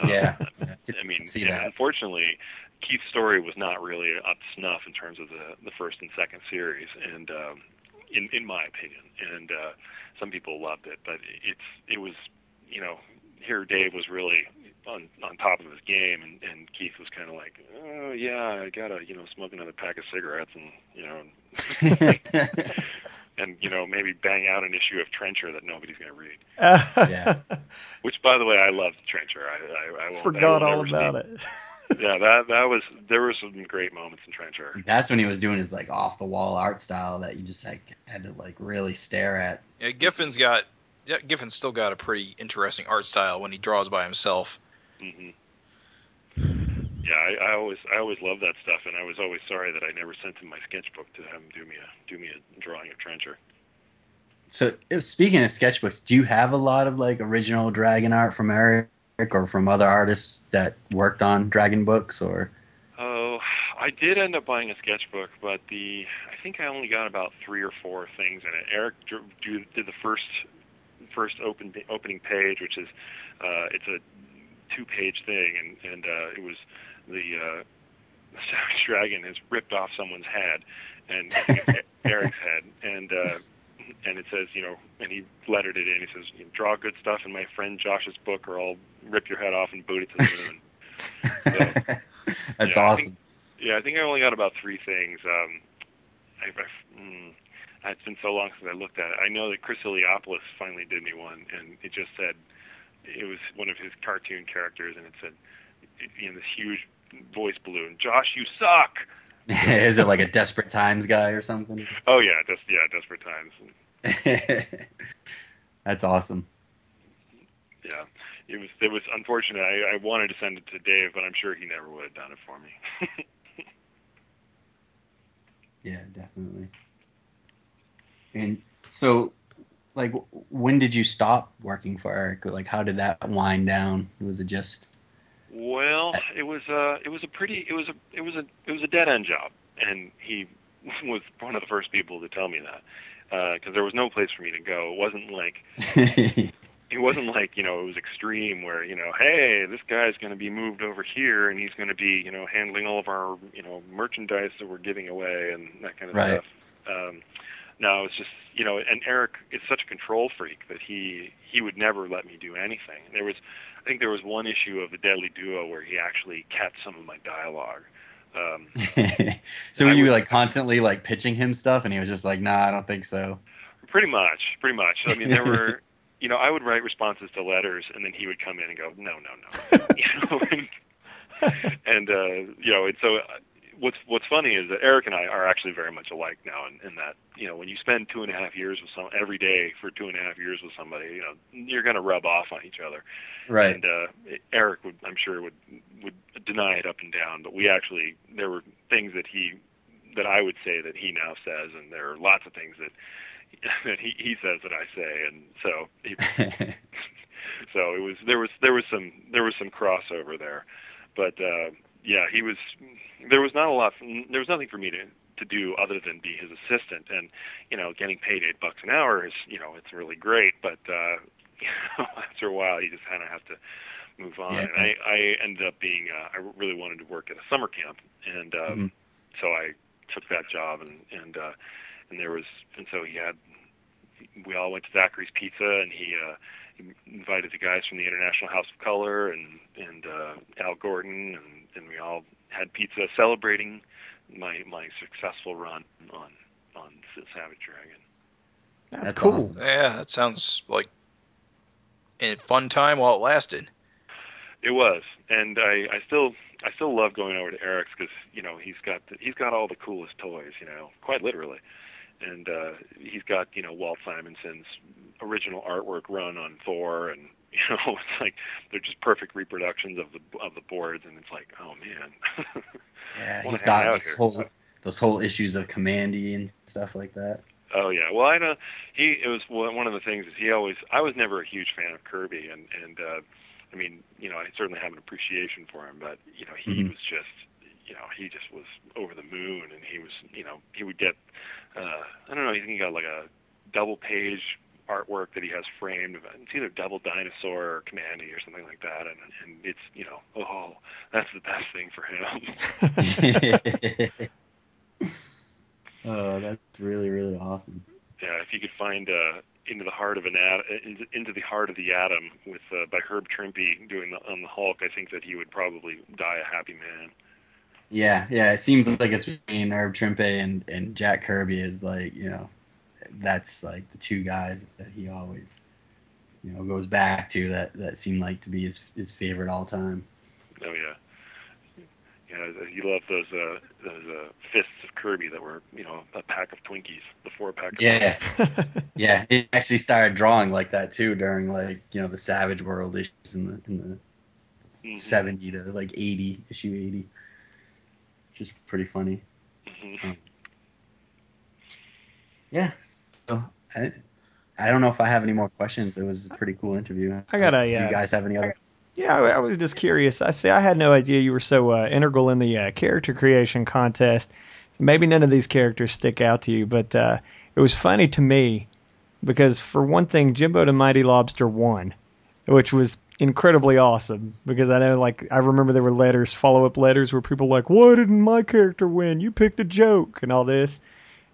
Um, [laughs] Yeah, yeah. I mean, that. unfortunately, Keith's story was not really up to snuff in terms of the the first and second series, and um, in in my opinion, and uh, some people loved it, but it's it was you know here Dave was really on on top of his game, and, and Keith was kind of like, oh yeah, I gotta you know smoke another pack of cigarettes, and you know, [laughs] and you know maybe bang out an issue of Trencher that nobody's gonna read. Yeah. [laughs] Which, by the way, I loved Trencher. I I, I won't, Forgot I will all about speak- it. yeah, that that was there were some great moments in Trencher. That's when he was doing his like off the wall art style that you just like had to like really stare at. Yeah, Giffen's got yeah, Giffen's still got a pretty interesting art style when he draws by himself. Hmm Yeah, I, I always I always loved that stuff, and I was always sorry that I never sent him my sketchbook to have him do me a do me a drawing of Trencher. So if, speaking of sketchbooks, do you have a lot of like original dragon art from Eric or from other artists that worked on dragon books or? Oh, I did end up buying a sketchbook, but the I think I only got about three or four things in it. Eric drew, drew, did the first first open opening page, which is uh, it's a two page thing, and and uh, it was the uh, [laughs] Savage Dragon has ripped off someone's head, and I [laughs] Eric's head, and uh, and it says you know, and he lettered it in. He says, "Draw good stuff in my friend Josh's book, or I'll rip your head off and boot it to the moon." [laughs] That's Yeah, I awesome. think- yeah, I think I only got about three things. Um, I, I, mm, it's been so long since I looked at it. I know that Chris Eliopoulos finally did me one, and it just said it was one of his cartoon characters, and it said you know, this huge voice balloon, "Josh, you suck." [laughs] Is it like a Desperate Times guy or something? Oh yeah, just yeah, desperate times. [laughs] That's awesome. Yeah, it was it was unfortunate. I, I wanted to send it to Dave, but I'm sure he never would have done it for me. [laughs] Yeah, definitely. And so, like, when did you stop working for Eric? Like, how did that wind down? Was it just? Well, it was uh it was a pretty it was a it was a it was a dead end job, and he [laughs] was one of the first people to tell me that because there was no place for me to go. It wasn't like [laughs] it wasn't like you know it was extreme where you know hey this guy's going to be moved over here and he's going to be you know handling all of our you know merchandise that we're giving away and that kind of Right. stuff. Um, no, it's just you know, and Eric is such a control freak that he he would never let me do anything. There was, I think there was one issue of the Deadly Duo where he actually kept some of my dialogue. Um, [laughs] so were you would- like constantly like pitching him stuff, and he was just like, "Nah, I don't think so." pretty much, pretty much. I mean, there were, [laughs] you know, I would write responses to letters, and then he would come in and go, no, no, no, [laughs] you know, and, and uh, you know, and so. What's What's funny is that Eric and I are actually very much alike now, in, in that you know when you spend two and a half years with some every day for two and a half years with somebody, you know you're going to rub off on each other. Right. And uh, Eric would, I'm sure, would would deny it up and down. But we actually, there were things that he, that I would say that he now says, and there are lots of things that [laughs] that he he says that I say, and so he, [laughs] [laughs] so it was there was there was some there was some crossover there, but uh, yeah, he was there was not a lot there was nothing for me to to do other than be his assistant, and you know, getting paid eight bucks an hour is you know it's really great, but uh, you [laughs] know, after a while you just kind of have to move on. Yeah. And I I ended up being uh, I really wanted to work at a summer camp, and um, Mhm. so I took that job, and and uh, and there was and so he had we all went to Zachary's Pizza, and he uh, invited the guys from the International House of Color and and uh, Al Gordon, and and we all had pizza celebrating my my successful run on on Savage Dragon. That's, That's cool. awesome. Yeah, that sounds like a fun time while it lasted. It was, and I I still I still love going over to Eric's because you know he's got the, he's got all the coolest toys, you know, quite literally, and uh, he's got you know Walt Simonson's original artwork run on Thor, and [laughs] you know it's like they're just perfect reproductions of the of the boards, and it's like oh man, [laughs] Yeah, he's got here. whole those whole issues of Kamandi and stuff like that. Oh yeah. Well, I know he. It was one of the things is he always. I was never a huge fan of Kirby, and and uh, I mean, you know, I certainly have an appreciation for him, but you know, he Mhm. was just, you know, he just was over the moon, and he was, you know, he would get, uh, I don't know, I think he got like a double page artwork that he has framed. It's either Devil Dinosaur or Kamandi or something like that, and and it's, you know, oh, that's the best thing for him. [laughs] [laughs] oh, that's really really awesome. Yeah, if you could find uh, into the heart of an ad, into, into the heart of the atom with uh, by Herb Trimpe doing the, on the Hulk, I think that he would probably die a happy man. Yeah, yeah. It seems like it's between Herb Trimpe and and Jack Kirby is like you know, that's like the two guys that he always you know goes back to that that seem like to be his his favorite all time. Oh yeah, You know, he loved those uh, those uh, fists of Kirby that were you know a pack of Twinkies, the four pack. Of Yeah, [laughs] yeah. He actually started drawing like that too during like you know the Savage World issues in the in the Mhm. seventy to like eighty issue eighty, which is pretty funny. Mhm. Yeah. So I, I don't know if I have any more questions. It was a pretty cool interview. I got a, Do uh, you guys have any other? Yeah, I, I was just curious. I say I had no idea you were so uh, integral in the uh, character creation contest. So maybe none of these characters stick out to you, but uh, it was funny to me because for one thing, Jimbo the Mighty Lobster won, which was incredibly awesome because I know like I remember there were letters, follow up letters where people were like, "Why didn't my character win? You picked a joke" and all this.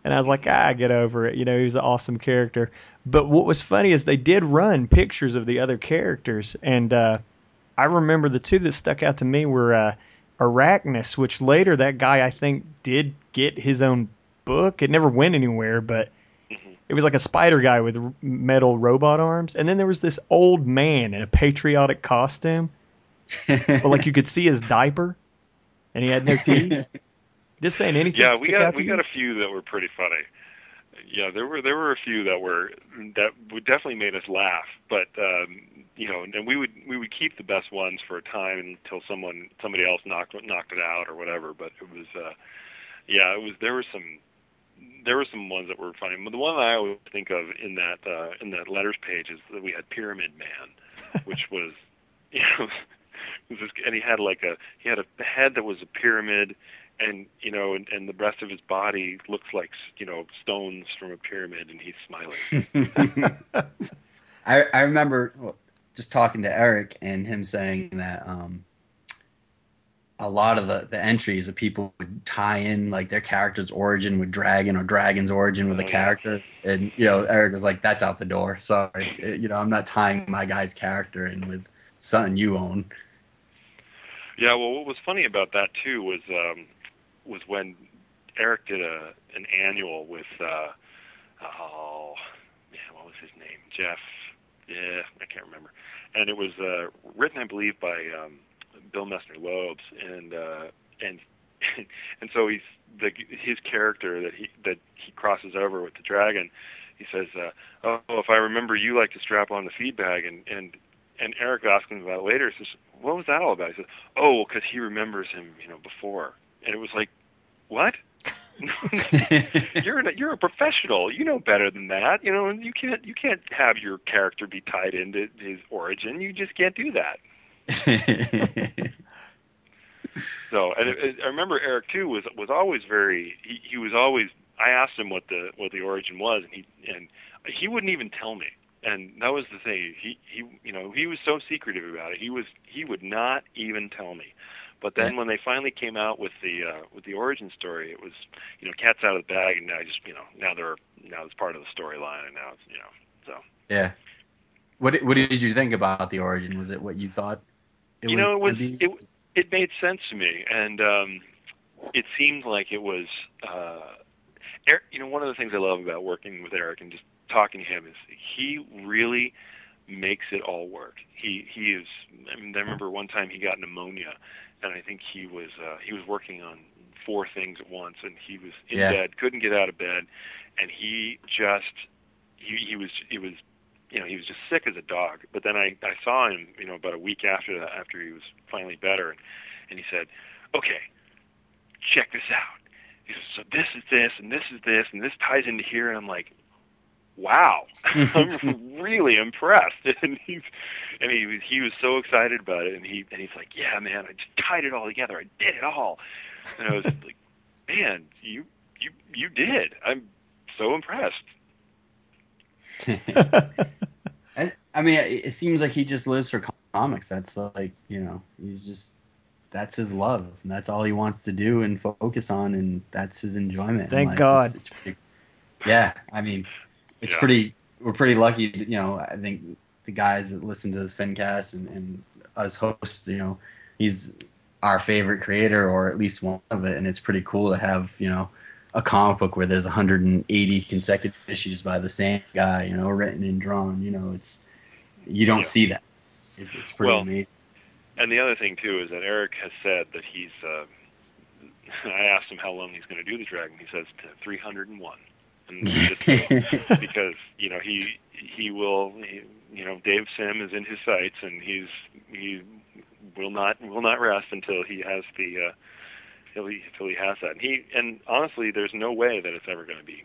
And I was like, ah, get over it. You know, he was an awesome character. But what was funny is they did run pictures of the other characters, and uh, I remember the two that stuck out to me were uh, Arachnus, which later that guy I think did get his own book. It never went anywhere, but Mhm. it was like a spider guy with r- metal robot arms. And then there was this old man in a patriotic costume, [laughs] but like you could see his diaper, and he had no teeth. [laughs] Just saying anything. Yeah, we got we you? got a few that were pretty funny. Yeah, there were there were a few that were that would definitely made us laugh, but um, you know, and we would we would keep the best ones for a time until someone somebody else knocked knocked it out or whatever. But it was, uh, yeah, it was there were some there were some ones that were funny. But the one that I always think of in that uh, in that letters page is that we had Pyramid Man, [laughs] which was [laughs] you know was this, and he had like a he had a head that was a pyramid and you know and, and the rest of his body looks like you know stones from a pyramid and he's smiling [laughs] I I remember just talking to Eric and him saying that um, a lot of the, the entries that people would tie in like their character's origin with Dragon or Dragon's origin with a Oh, character, and you know Eric was like, "That's out the door. Sorry, Uh, you know I'm not tying my guy's character in with something you own." yeah well what was funny about that too was um was when eric did a an annual with uh oh yeah what was his name jeff yeah i can't remember and it was uh written i believe by um bill messner-loebs and uh and [laughs] and so he's the his character that he that he crosses over with the dragon he says uh oh if i remember you like to strap on the feed bag and and and Eric asked him about it later. He says, "What was that all about?" He says, "Oh, well, because he remembers him, you know, before." And it was like, "What? [laughs] [laughs] you're a, you're a professional. You know better than that. You know, and you can't you can't have your character be tied into his origin. You just can't do that." [laughs] So, and it, it, I remember Eric too was was always very. He, he was always. I asked him what the what the origin was, and he and he wouldn't even tell me. And that was the thing. He he you know he was so secretive about it. He was he would not even tell me. But then Yeah. when they finally came out with the uh, with the origin story, it was you know cat's out of the bag, and now just you know now they're now it's part of the storyline, and now it's you know so. yeah. What what did you think about the origin? Was it what you thought? It you know, it was be? it it made sense to me, and um, it seemed like it was. Uh, Eric, you know, one of the things I love about working with Eric and just talking to him is he really makes it all work. He he is. I mean, I remember one time he got pneumonia, and I think he was uh, he was working on four things at once, and he was in Yeah. bed, couldn't get out of bed, and he just he he was he was you know he was just sick as a dog. But then I I saw him you know about a week after that after he was finally better, and, and he said, okay, check this out. He says, so this is this and this is this and this ties into here, and I'm like, wow, [laughs] I'm [laughs] really impressed. [laughs] And he's and he was he was so excited about it, and he and he's like, yeah, man, I just tied it all together. I did it all, and I was like, man, you you you did. I'm so impressed. I, I mean, it, it seems like he just lives for comics. That's like, you know, he's just that's his love. And that's all he wants to do and focus on, and that's his enjoyment. Thank life. God. It's, it's pretty, yeah, I mean, it's Yeah. pretty. We're pretty lucky. that, You know, I think the guys that listen to this FinCast and, and us hosts, you know, he's our favorite creator or at least one of it, and it's pretty cool to have, you know. A comic book where there's 180 consecutive issues by the same guy, you know, written and drawn. You know, it's you don't Yeah. see that. It's, it's pretty Well, amazing. And the other thing too is that Eric has said that he's uh, [laughs] I asked him how long he's going to do the dragon. He says 301, and [laughs] because you know he he will he, you know Dave Sim is in his sights, and he's he will not will not rest until he has the uh, until he until he has that. And he and honestly, there's no way that it's ever going to be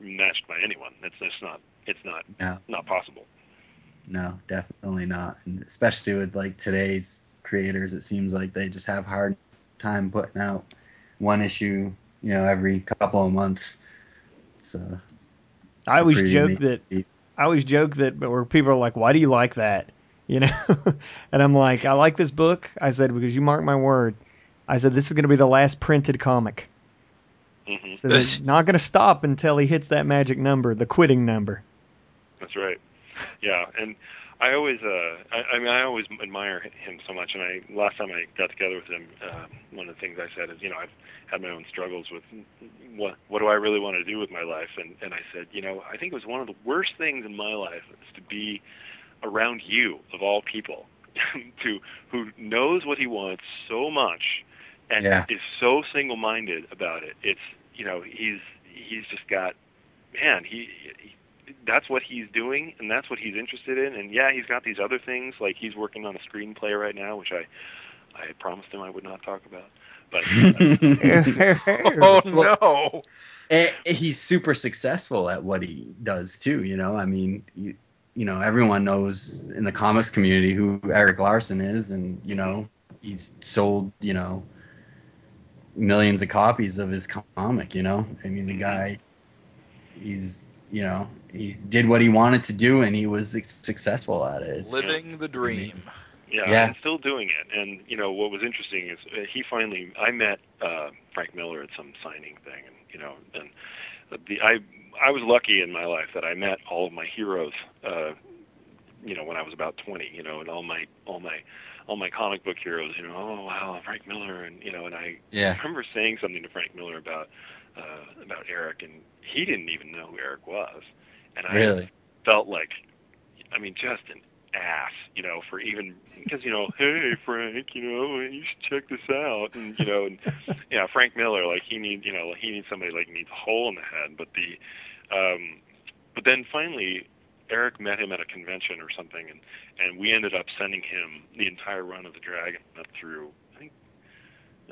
matched by anyone. It's just not it's not No. not possible. No, definitely not. And especially with like today's creators, it seems like they just have hard time putting out one issue, you know, every couple of months. So I always joke neat that. I always joke that where people are like, "Why do you like that?" You know, [laughs] and I'm like, "I like this book." I said because you mark my word. I said this is going to be the last printed comic. hmm So they're [laughs] not going to stop until he hits that magic number, the quitting number. That's right. Yeah, and I always, uh, I, I mean, I always admire him so much. And I last time I got together with him, uh, one of the things I said is, you know, I've had my own struggles with what what do I really want to do with my life, and and I said, you know, I think it was one of the worst things in my life is to be around you of all people, [laughs] to who knows what he wants so much, and Yeah. is so single-minded about it. It's you know, he's he's just got man, he, he that's what he's doing and that's what he's interested in and yeah he's got these other things like he's working on a screenplay right now which i i had promised him i would not talk about but [laughs] [laughs] Oh no! And he's super successful at what he does too. You know, I mean, you, you know, everyone knows in the comics community who Erik Larsen is, and you know, he's sold you know millions of copies of his comic. You know, I mean, the mm-hmm. guy, he's you know, he did what he wanted to do, and he was successful at it. It's, Living the dream. yeah, Yeah. i'm still doing it and you know what was interesting is uh, he finally i met uh frank miller at some signing thing and you know and the i i was lucky in my life that i met all of my heroes uh you know when i was about 20 you know and all my all my all my comic book heroes you know oh wow frank miller and you know and i yeah, I remember saying something to Frank Miller about uh, about Eric, and he didn't even know who Eric was, and I really. felt like, I mean, just an ass, you know, for even because you know, [laughs] hey Frank, you know, you should check this out, and you know, and yeah, Frank Miller, like he needs, you know, he needs somebody like needs a hole in the head, but the, um, but then finally. Eric met him at a convention or something, and and we ended up sending him the entire run of the Dragon up through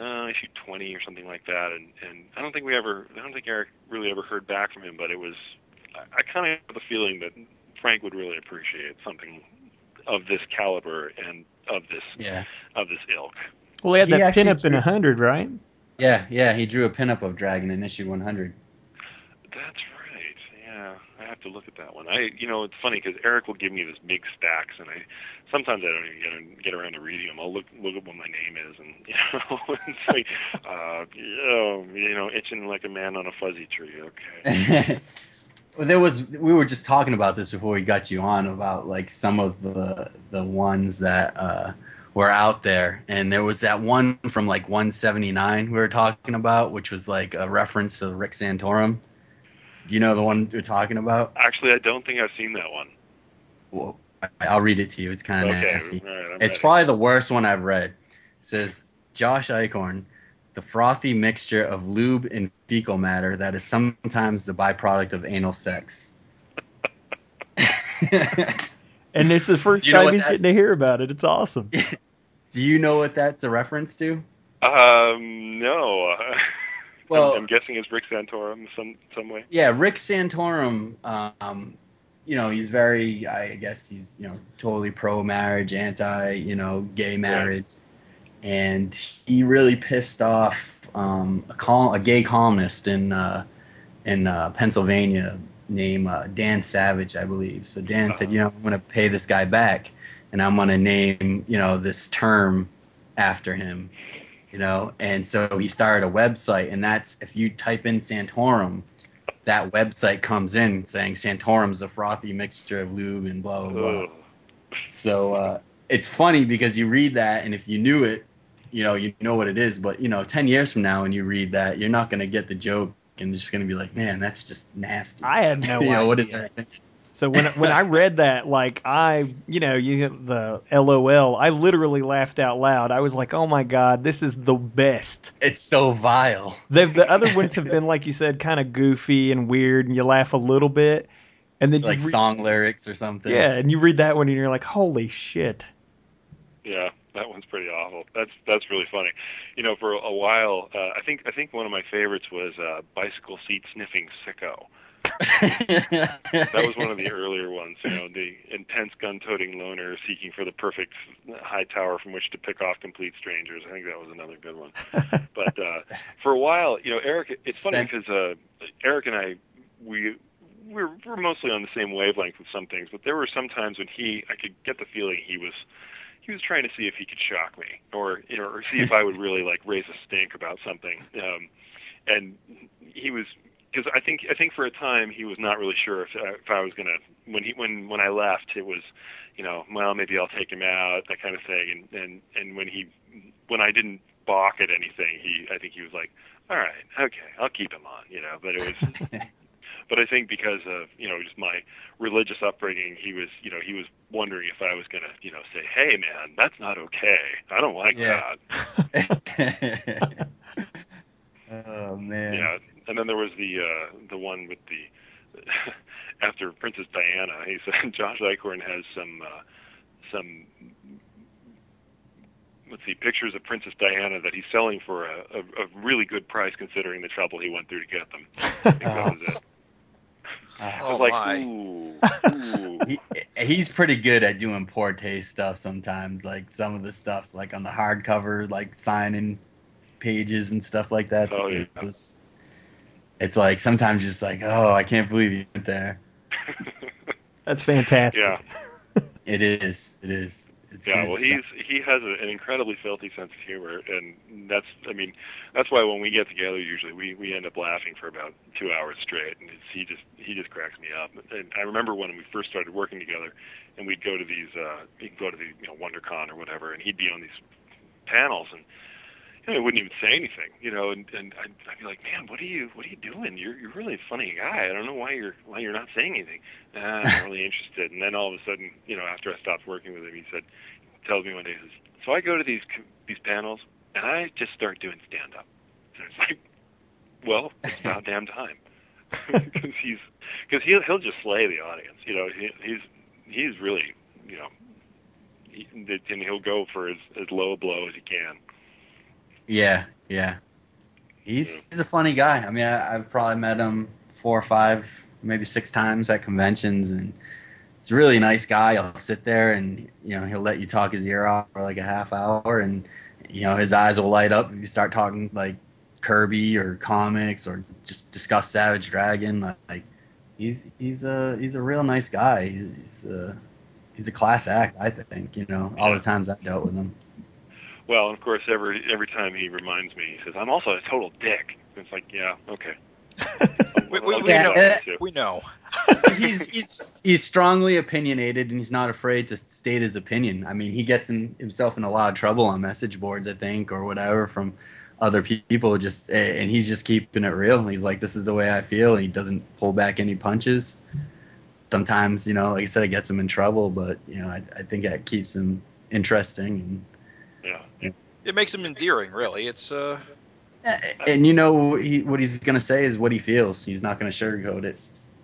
uh, issue 20 or something like that. And, and I don't think we ever, I don't think Eric really ever heard back from him, but it was, I, I kind of have the feeling that Frank would really appreciate something of this caliber and of this, Yeah, of this ilk. Well, he had He that actually pinup in drew- a hundred, right? yeah, yeah. He drew a pinup of Dragon in issue 100. That's right. Yeah, I have to look at that one. I, you know, it's funny because Eric will give me this big stacks, and I sometimes I don't even get, get around to reading them. I'll look look at what my name is, and [laughs] you know, it's like, [laughs] uh, oh, you know, itching like a man on a fuzzy tree. Okay. [laughs] well, there was we were just talking about this before we got you on about like some of the the ones that uh, were out there, and there was that one from like 179 we were talking about, which was like a reference to Rick Santorum. Do you know the one you're talking about? Actually, I don't think I've seen that one. Well, I- I'll read it to you. It's kind of Okay, nasty. all right, I'm It's ready. probably the worst one I've read. It says Josh Eichhorn, the frothy mixture of lube and fecal matter that is sometimes the byproduct of anal sex. [laughs] And it's the first Do you know time he's that- getting to hear about it. It's awesome. [laughs] Do you know what that's a reference to? Um, no. [laughs] Well- I'm, I'm guessing it's Rick Santorum some some way. Yeah, Rick Santorum. Um, you know, he's very. I guess he's you know totally pro marriage, anti you know gay marriage, and he really pissed off um, a col- a gay columnist in uh, in uh, Pennsylvania named uh, Dan Savage, I believe. So Dan said, you know, I'm going to pay this guy back, and I'm going to name you know this term after him. You know, and so he started a website, and that's if you type in Santorum, that website comes in saying Santorum's a frothy mixture of lube and blah blah blah. Ugh. So uh, it's funny because you read that, and if you knew it, you know you know what it is. But you know, ten years from now, when you read that, you're not gonna get the joke, and you're just gonna be like, man, that's just nasty. I had no [laughs] you know what is that? So when when I [laughs] read that, like I, you know, you get the LOL, I literally laughed out loud. I was like, "Oh my god, this is the best." It's so vile. The the other ones have been like you said, kind of goofy and weird, and you laugh a little bit, and then Like you re- song lyrics or something. yeah, and you read that one and you're like, "Holy shit!" Yeah, that one's pretty awful. That's that's really funny. You know, for a while, uh, I think I think one of my favorites was uh, bicycle seat sniffing sicko. [laughs] That was one of the earlier ones. You know, the intense gun-toting loner seeking for the perfect high tower from which to pick off complete strangers. I think that was another good one. [laughs] But uh, for a while, you know, Eric. It's funny because uh, Eric and I, we we're we're mostly on the same wavelength with some things, but there were some times when he, I could get the feeling he was he was trying to see if he could shock me or you know, or see if I would really like raise a stink about something. Um, and he was because I think I think for a time he was not really sure if uh, if I was gonna when he when when I left it was you know well maybe I'll take him out that kind of thing and and and when he when I didn't balk at anything he I think he was like all right okay I'll keep him on you know but it was [laughs] but I think because of you know just my religious upbringing, he was you know he was wondering if I was gonna you know say, hey man, that's not okay. I don't like Yeah. that. [laughs] [laughs] oh man. Yeah. And then there was the uh, the one with the [laughs] after Princess Diana. He said [laughs] Josh Eichhorn has some uh, some let's see pictures of Princess Diana that he's selling for a, a, a really good price considering the trouble he went through to get them. I [laughs] think that was it. Oh was like, my. ooh, ooh. He, he's pretty good at doing poor taste stuff sometimes, like some of the stuff like on the hardcover, like signing pages and stuff like that. Oh, yeah. It was- it's like sometimes just like, oh, I can't believe you went there. [laughs] That's fantastic. yeah. [laughs] It is. It is. It's Yeah, well, stuff. he's he has a, an incredibly filthy sense of humor, and that's I mean that's why when we get together, usually we we end up laughing for about two hours straight, and it's, he just he just cracks me up. And I remember when we first started working together, and we'd go to these uh, we'd go to the you know WonderCon or whatever, and he'd be on these panels, and you know, he wouldn't even say anything, you know, and and I'd, I'd be like, man, what are you what are you doing? You're you're really a funny guy. I don't know why you're why you're not saying anything. Uh, I'm not really [laughs] interested. And then all of a sudden, you know, after I stopped working with him, he said, tells me one day, he says, so I go to these these panels and I just start doing stand up. And it's like, well, it's about damn time, [laughs] because he's because he'll he'll just slay the audience. You know, he, he's he's really you know, he, and he'll go for as as low a blow as he can. Yeah, yeah. He's he's a funny guy. I mean, I, I've probably met him four or five, maybe six times at conventions, and he's a really nice guy. He'll sit there and you know he'll let you talk his ear off for like a half hour, and you know his eyes will light up if you start talking like Kirby or comics or just discuss Savage Dragon. Like, like he's he's a he's a real nice guy. He's a he's a class act, I think. You know, all the times I've dealt with him. Well, and of course, every every time he reminds me, he says, "I'm also a total dick." It's like, yeah, okay. [laughs] We, we, I'll we Yeah, know. uh. We know. [laughs] he's he's he's strongly opinionated and he's not afraid to state his opinion. I mean, he gets in, himself in a lot of trouble on message boards, I think, or whatever from other people. Just and he's just keeping it real. He's like, "This is the way I feel." And he doesn't pull back any punches. Sometimes, you know, like I said, it gets him in trouble, but you know, I, I think that keeps him interesting Yeah. It makes him endearing, really. It's uh, and and you know he, what he's gonna say is what he feels. He's not gonna sugarcoat it.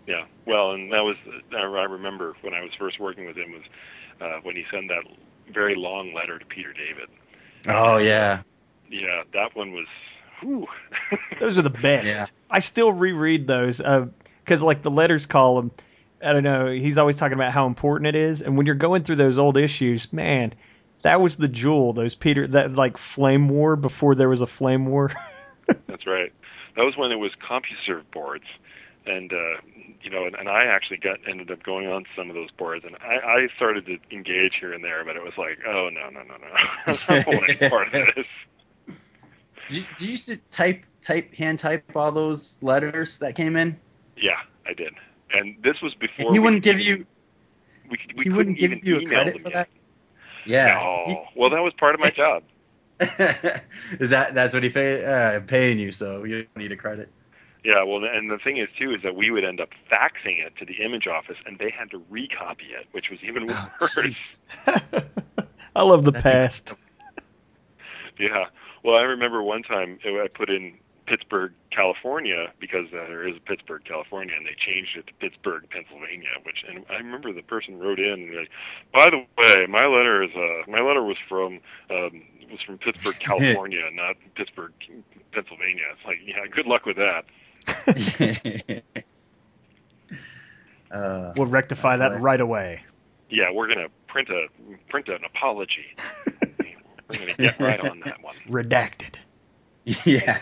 Yeah. Well, and that was I I remember when I was first working with him was uh, when he sent that very long letter to Peter David. Oh yeah, Yeah, that one was. Whew. [laughs] Those are the best. Yeah. I still reread those because, like, the letters column. I don't know. He's always talking about how important it is, and when you're going through those old issues, man, that was the jewel. Those Peter that like Flame War before there was a Flame War. [laughs] That's right. That was when it was CompuServe boards, and uh, you know, and, and I actually got ended up going on some of those boards, and I, I started to engage here and there, but it was like, oh no, no, no, no, I don't want any part of this. [laughs] [laughs] Did you, did you used to type type hand type all those letters that came in? Yeah, I did, and this was before And he wouldn't give even- you. We, we he couldn't wouldn't give you a credit them for yet. that? Yeah. No. Well, that was part of my job. [laughs] Is that that's what he pay, uh, paying you? So you don't need a credit. Yeah, well, and the thing is too is that we would end up faxing it to the image office, and they had to recopy it, which was even Oh, worse. [laughs] [laughs] I love the That's past. yeah. Well, I remember one time I put in Pittsburgh, California, because uh, there is a Pittsburgh, California, and they changed it to Pittsburgh, Pennsylvania. Which, and I remember the person wrote in and like, by the way, my letter is uh, my letter was from um, was from Pittsburgh, [laughs] California, not Pittsburgh, Pennsylvania. It's like, yeah, good luck with that. [laughs] uh, We'll rectify that right. right away. Yeah, we're gonna print a print an apology. [laughs] we're gonna get right on that one. Redacted. yeah.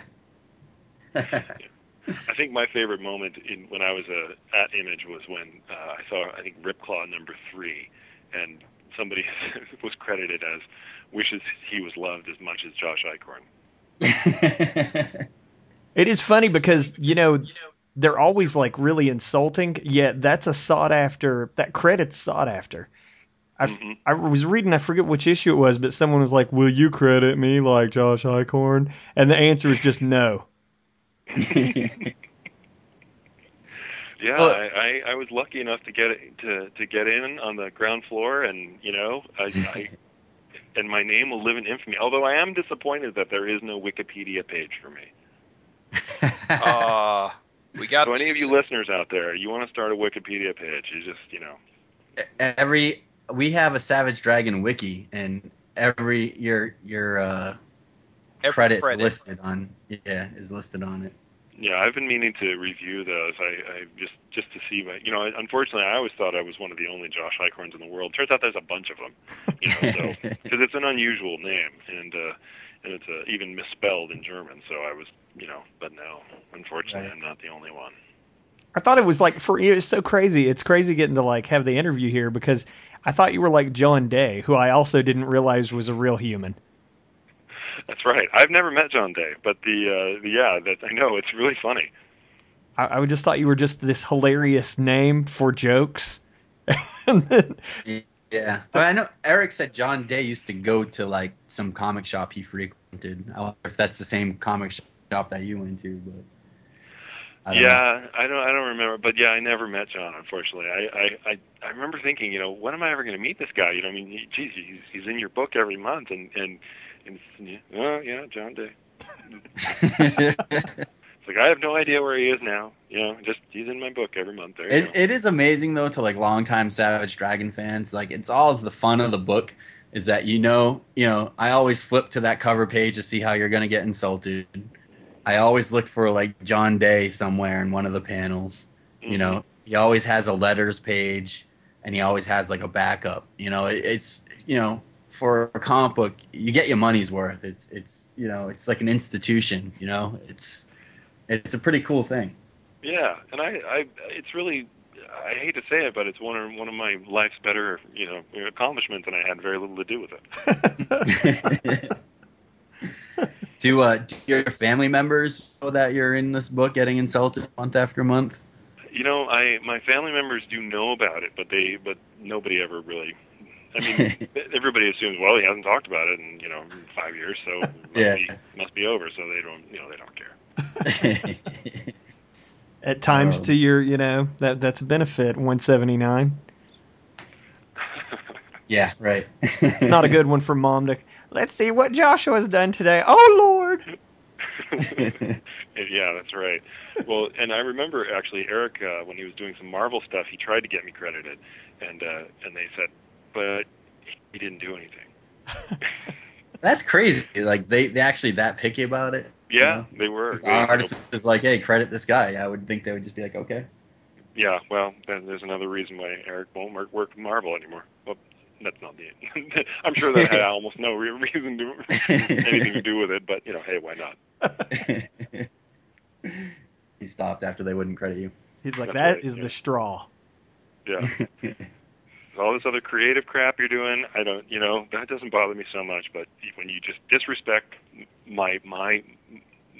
[laughs] I think my favorite moment in when I was uh, at Image was when uh, I saw I think Ripclaw number three, and somebody [laughs] was credited as wishes he was loved as much as Josh Eichhorn. [laughs] It is funny because you know they're always like really insulting, yet that's a sought after. That credit's sought after. I Mhm. I was reading, I forget which issue it was, but someone was like, "Will you credit me like Josh Eichhorn?" And the answer is just no. [laughs] Yeah, Well- I, I, I was lucky enough to get it, to to get in on the ground floor, and you know, I, I [laughs] and my name will live in infamy. Although I am disappointed that there is no Wikipedia page for me. Uh, [laughs] we got So any of you listeners out there, you want to start a Wikipedia page? You just you know, every we have a Savage Dragon wiki, and every your your uh, every credits credit. listed on yeah is listed on it. Yeah, I've been meaning to review those. I, I just just to see, but you know, unfortunately, I always thought I was one of the only Josh Eichhorns in the world. Turns out there's a bunch of them. You know, so [laughs] because it's an unusual name and uh, and it's uh, even misspelled in German. So I was, you know, but no, unfortunately, Right. I'm not the only one. I thought it was like for you. It's so crazy. It's crazy getting to like have the interview here because I thought you were like John Day, who I also didn't realize was a real human. That's right. I've never met John Day, but the uh, the, yeah, that I know it's really funny. I, I just thought you were just this hilarious name for jokes. [laughs] then, Yeah, but I know Erik said John Day used to go to like some comic shop he frequented. I wonder if that's the same comic shop that you went to, but I don't know. yeah, I don't I don't remember, but yeah, I never met John. Unfortunately, I I I, I remember thinking, you know, when am I ever going to meet this guy? You know, I mean, he, geez, he's he's in your book every month, and and and yeah, oh yeah, John Day. [laughs] It's like I have no idea where he is now. You know, just he's in my book every month. There It, it is amazing though to like longtime Savage Dragon fans. Like it's all the fun of the book is that you know, you know, I always flip to that cover page to see how you're gonna get insulted. I always look for like John Day somewhere in one of the panels. You mm-hmm. know, he always has a letters page, and he always has like a backup. You know, it, it's you know for a comic book, you get your money's worth. It's it's you know it's like an institution. You know, it's it's a pretty cool thing. Yeah, and I, I, it's really, I hate to say it, but it's one of one of my life's better, you know, accomplishments, and I had very little to do with it. [laughs] do uh do your family members know that you're in this book getting insulted month after month? You know, I my family members do know about it, but they, but nobody ever really. I mean, [laughs] everybody assumes, well, he hasn't talked about it in you know five years, so it must Yeah. be must be over. So they don't, you know, they don't care. [laughs] at times Um, to your, you know, that that's a benefit. 179. [laughs] yeah, right. It's not a good one for mom to. Let's see what Joshua's done today. Oh Lord. yeah, that's right. Well, and I remember actually Erik uh, when he was doing some Marvel stuff, he tried to get me credited, and uh, and they said, but he didn't do anything. [laughs] That's crazy. Like they they actually that picky about it. Yeah, they were. If our artist is like, hey, credit this guy. I would think they would just be like, okay. Yeah, well, then there's another reason why Erik won't work, work with Marvel anymore. Well, that's not the. [laughs] I'm sure that had [laughs] almost no real reason to anything to do with it, but you know, hey, why not? he stopped after they wouldn't credit you. He's like, That's that right, is yeah. the straw. Yeah. All this other creative crap you're doing, I don't, you know, that doesn't bother me so much. But when you just disrespect my my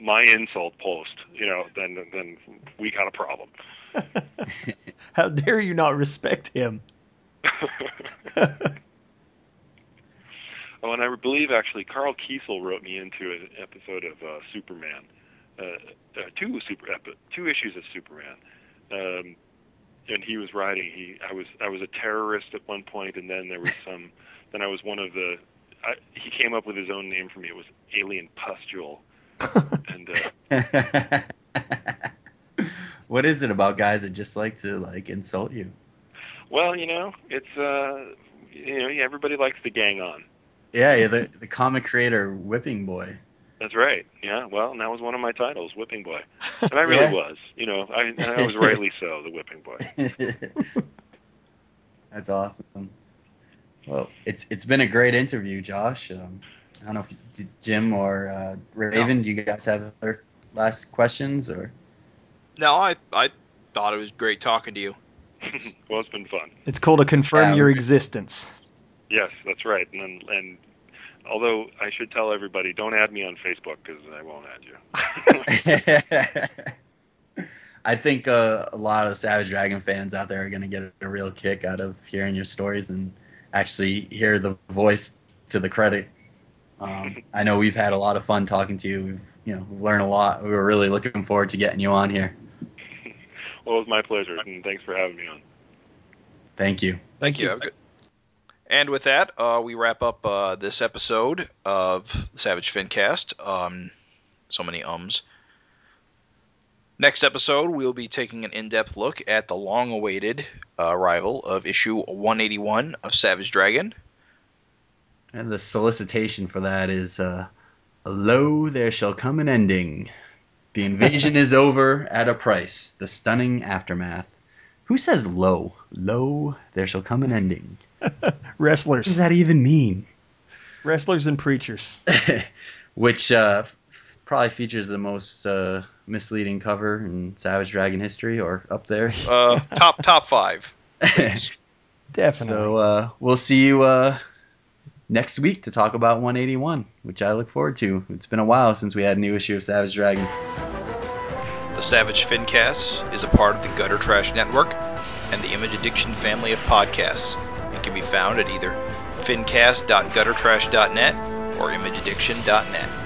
my insult post, you know, then then we got a problem. [laughs] How dare you not respect him? [laughs] oh, and I believe actually Karl Kesel wrote me into an episode of uh, Superman. uh, uh, two super epi- two issues of Superman. Um, and he was writing. He I was I was a terrorist at one point, and then there was some. [laughs] then I was one of the. I, he came up with his own name for me. It was Alien Pustule. [laughs] and uh, [laughs] what is it about guys that just like to like insult you? well, you know, it's uh, you know, everybody likes to gang on. Yeah, yeah the the comic creator Whipping Boy. That's right. Yeah. Well, and that was one of my titles, Whipping Boy, [laughs] and I really Yeah. was. You know, I, I was rightly so, the Whipping Boy. [laughs] That's awesome. Well, it's it's been a great interview, Josh. Um, I don't know if Jim or uh, Raven, do you guys have other last questions or? No, I I thought it was great talking to you. [laughs] well, it's been fun. It's cool to confirm Yeah, your existence. Yes, that's right. And and although I should tell everybody, don't add me on Facebook because I won't add you. [laughs] I think uh, a lot of Savage Dragon fans out there are going to get a real kick out of hearing your stories and actually hear the voice to the credit. Um, [laughs] I know we've had a lot of fun talking to you. We've you know we've learned a lot. We were really looking forward to getting you on here. [laughs] well, it was my pleasure, and thanks for having me on. Thank you. Thank you. Have a good- And with that, uh, we wrap up uh, this episode of the Savage Fincast. Um, so many ums. Next episode, we'll be taking an in-depth look at the long-awaited uh, arrival of issue 181 of Savage Dragon. And the solicitation for that is, uh, "Lo, there shall come an ending. The invasion [laughs] is over at a price. The stunning aftermath." Who says "lo"? Lo, there shall come an ending. [laughs] What does that even mean? wrestlers and preachers. [laughs] Which uh, f- probably features the most uh, misleading cover in Savage Dragon history, or up there. Uh, top top five. [laughs] Definitely. so uh, we'll see you uh, next week to talk about 181, which I look forward to. It's been a while since we had a new issue of Savage Dragon. The Savage Fincast is a part of the Gutter Trash Network and the Image Addiction family of podcasts and can be found at either fincast.guttertrash.net or imageaddiction.net.